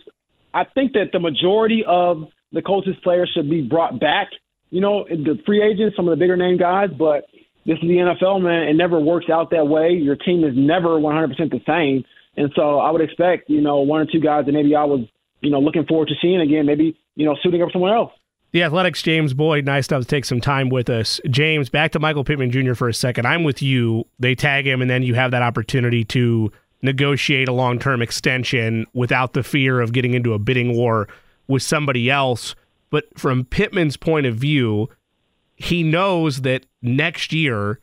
I think that the majority of the Colts players should be brought back, you know, the free agents, some of the bigger name guys. But this is the NFL, man. It never works out that way. Your team is never 100% the same. And so I would expect, you know, one or two guys that maybe I was, you know, looking forward to seeing again, maybe, you know, suiting up somewhere else. The Athletic's, James Boyd, nice enough to take some time with us. James, back to Michael Pittman Jr. for a second. I'm with you. They tag him, and then you have that opportunity to negotiate a long term extension without the fear of getting into a bidding war with somebody else. But from Pittman's point of view, he knows that next year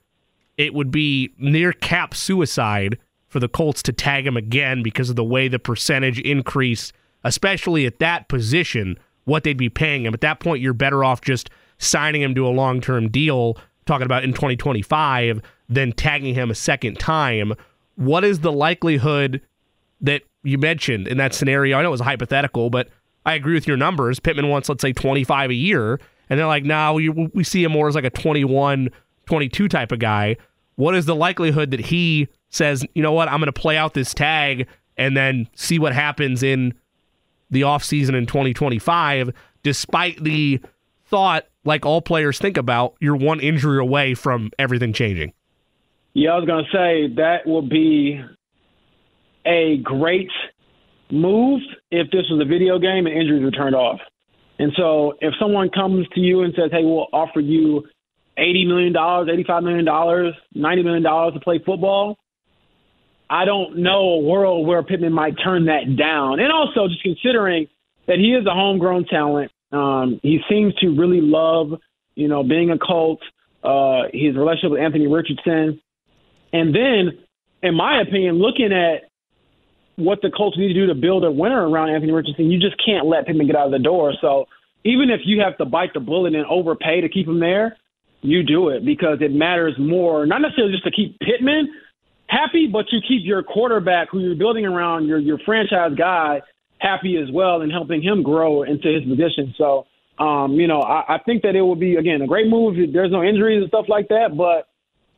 it would be near cap suicide for the Colts to tag him again because of the way the percentage increase, especially at that position, what they'd be paying him. At that point, you're better off just signing him to a long term deal, talking about in 2025, than tagging him a second time. What is the likelihood that you mentioned in that scenario? I know it was a hypothetical, but I agree with your numbers. Pittman wants, let's say, 25 a year, and they're like, no, we, we see him more as like a 21, 22 type of guy. What is the likelihood that he says, you know what, I'm going to play out this tag and then see what happens in the offseason in 2025, despite the thought, like all players think about, you're one injury away from everything changing? Yeah, I was going to say that will be a great move if this was a video game and injuries were turned off. And so if someone comes to you and says, hey, we'll offer you $80 million, $85 million, $90 million to play football, I don't know a world where Pittman might turn that down. And also just considering that he is a homegrown talent, um, he seems to really love, you know, being a Colt, uh, his relationship with Anthony Richardson. And then, in my opinion, looking at what the Colts need to do to build a winner around Anthony Richardson, you just can't let Pittman get out of the door. So even if you have to bite the bullet and overpay to keep him there, you do it because it matters more, not necessarily just to keep Pittman happy, but you keep your quarterback who you're building around, your your franchise guy, happy as well and helping him grow into his position. So, um, you know, I, I think that it would be again a great move. If there's no injuries and stuff like that, but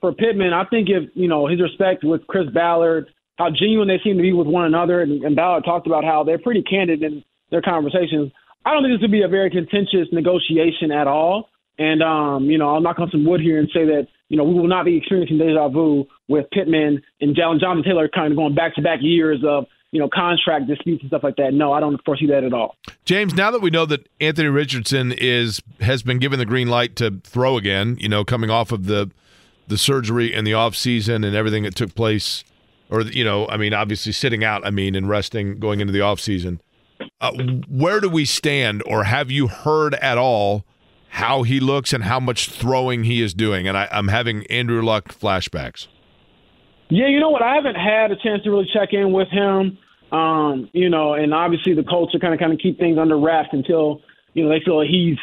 for Pittman, I think if you know his respect with Chris Ballard, how genuine they seem to be with one another. And, and Ballard talked about how they're pretty candid in their conversations. I don't think this would be a very contentious negotiation at all. And um, you know, I'll knock on some wood here and say that you know we will not be experiencing deja vu with Pittman and Jonathan Taylor kind of going back to back years of you know contract disputes and stuff like that. No, I don't foresee that at all. James, now that we know that Anthony Richardson is has been given the green light to throw again, you know, coming off of the the surgery and the off season and everything that took place, or you know, I mean, obviously sitting out, I mean, and resting going into the off season. Uh, where do we stand, or have you heard at all how he looks and how much throwing he is doing? And I, I'm having Andrew Luck flashbacks. Yeah, you know what? I haven't had a chance to really check in with him. Um, you know, and obviously the Colts are kind of kind of keep things under wraps until you know they feel like he's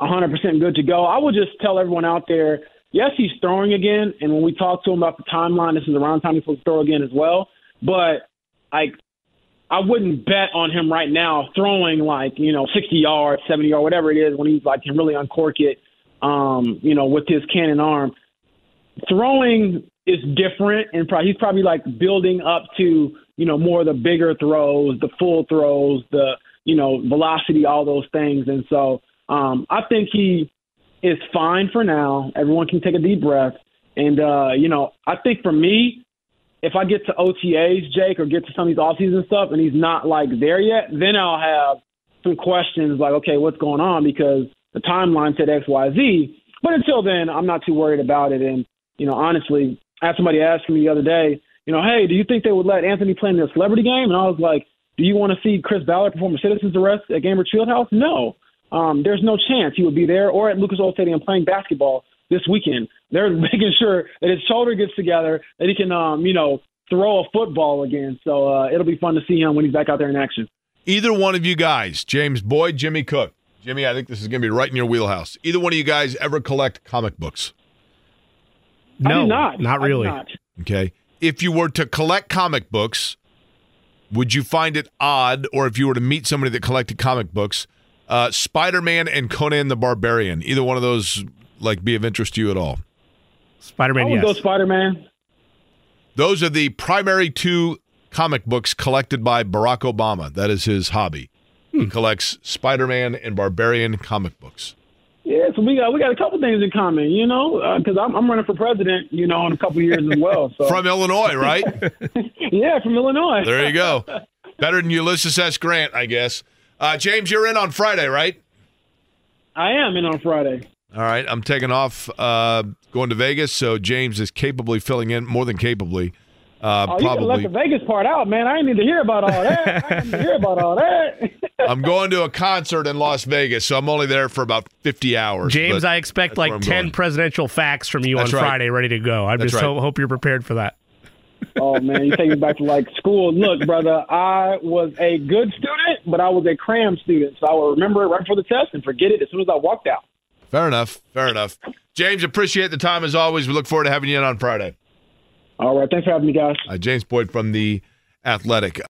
100% good to go. I would just tell everyone out there, yes, he's throwing again, and when we talk to him about the timeline, this is around time he's supposed to throw again as well. But like, I wouldn't bet on him right now throwing like you know 60 yards, 70 yards, whatever it is, when he's like can really uncork it. Um, you know, with his cannon arm. Throwing is different, and probably, he's probably like building up to you know more of the bigger throws, the full throws, the you know velocity, all those things. And so um, I think he is fine for now. Everyone can take a deep breath, and uh, you know I think for me, if I get to OTAs, Jake, or get to some of these offseason stuff, and he's not like there yet, then I'll have some questions like, okay, what's going on? Because the timeline said X, Y, Z. But until then, I'm not too worried about it. And you know, honestly, I had somebody ask me the other day, you know, hey, do you think they would let Anthony play in the celebrity game? And I was like, do you want to see Chris Ballard perform a citizen's arrest at Gainbridge Fieldhouse? No. Um, there's no chance he would be there or at Lucas Oil Stadium playing basketball this weekend. They're making sure that his shoulder gets together, that he can, um, you know, throw a football again. So uh, it'll be fun to see him when he's back out there in action. Either one of you guys, James Boyd, Jimmy Cook. Jimmy, I think this is going to be right in your wheelhouse. Either one of you guys ever collect comic books? No, not. not really. Not. Okay. If you were to collect comic books, would you find it odd, or if you were to meet somebody that collected comic books, uh, Spider Man and Conan the Barbarian, either one of those like be of interest to you at all? Spider I Man, would yes. go Spider Man. Those are the primary two comic books collected by Barack Obama. That is his hobby. He collects Spider Man and Barbarian comic books. Yeah, so we got we got a couple things in common, you know, because I'm I'm running for president, you know, in a couple years as well. So From Illinois, right? yeah, from Illinois. there you go. Better than Ulysses S. Grant, I guess. Uh, James, you're in on Friday, right? I am in on Friday. All right, I'm taking off, uh, going to Vegas. So James is capably filling in, more than capably. Uh, Oh, you can let the Vegas part out, man. I didn't need to hear about all that. I didn't need to hear about all that. I'm going to a concert in Las Vegas, so I'm only there for about 50 hours. James, I expect like 10 going. presidential facts from you That's on right. Friday ready to go. I That's just right. ho- hope you're prepared for that. oh man, you take me back to like school. Look, brother, I was a good student, but I was a cram student, so I will remember it right before the test and forget it as soon as I walked out. Fair enough. Fair enough. James, appreciate the time as always. We look forward to having you in on Friday. All right, thanks for having me, guys. Uh, James Boyd from the Athletic.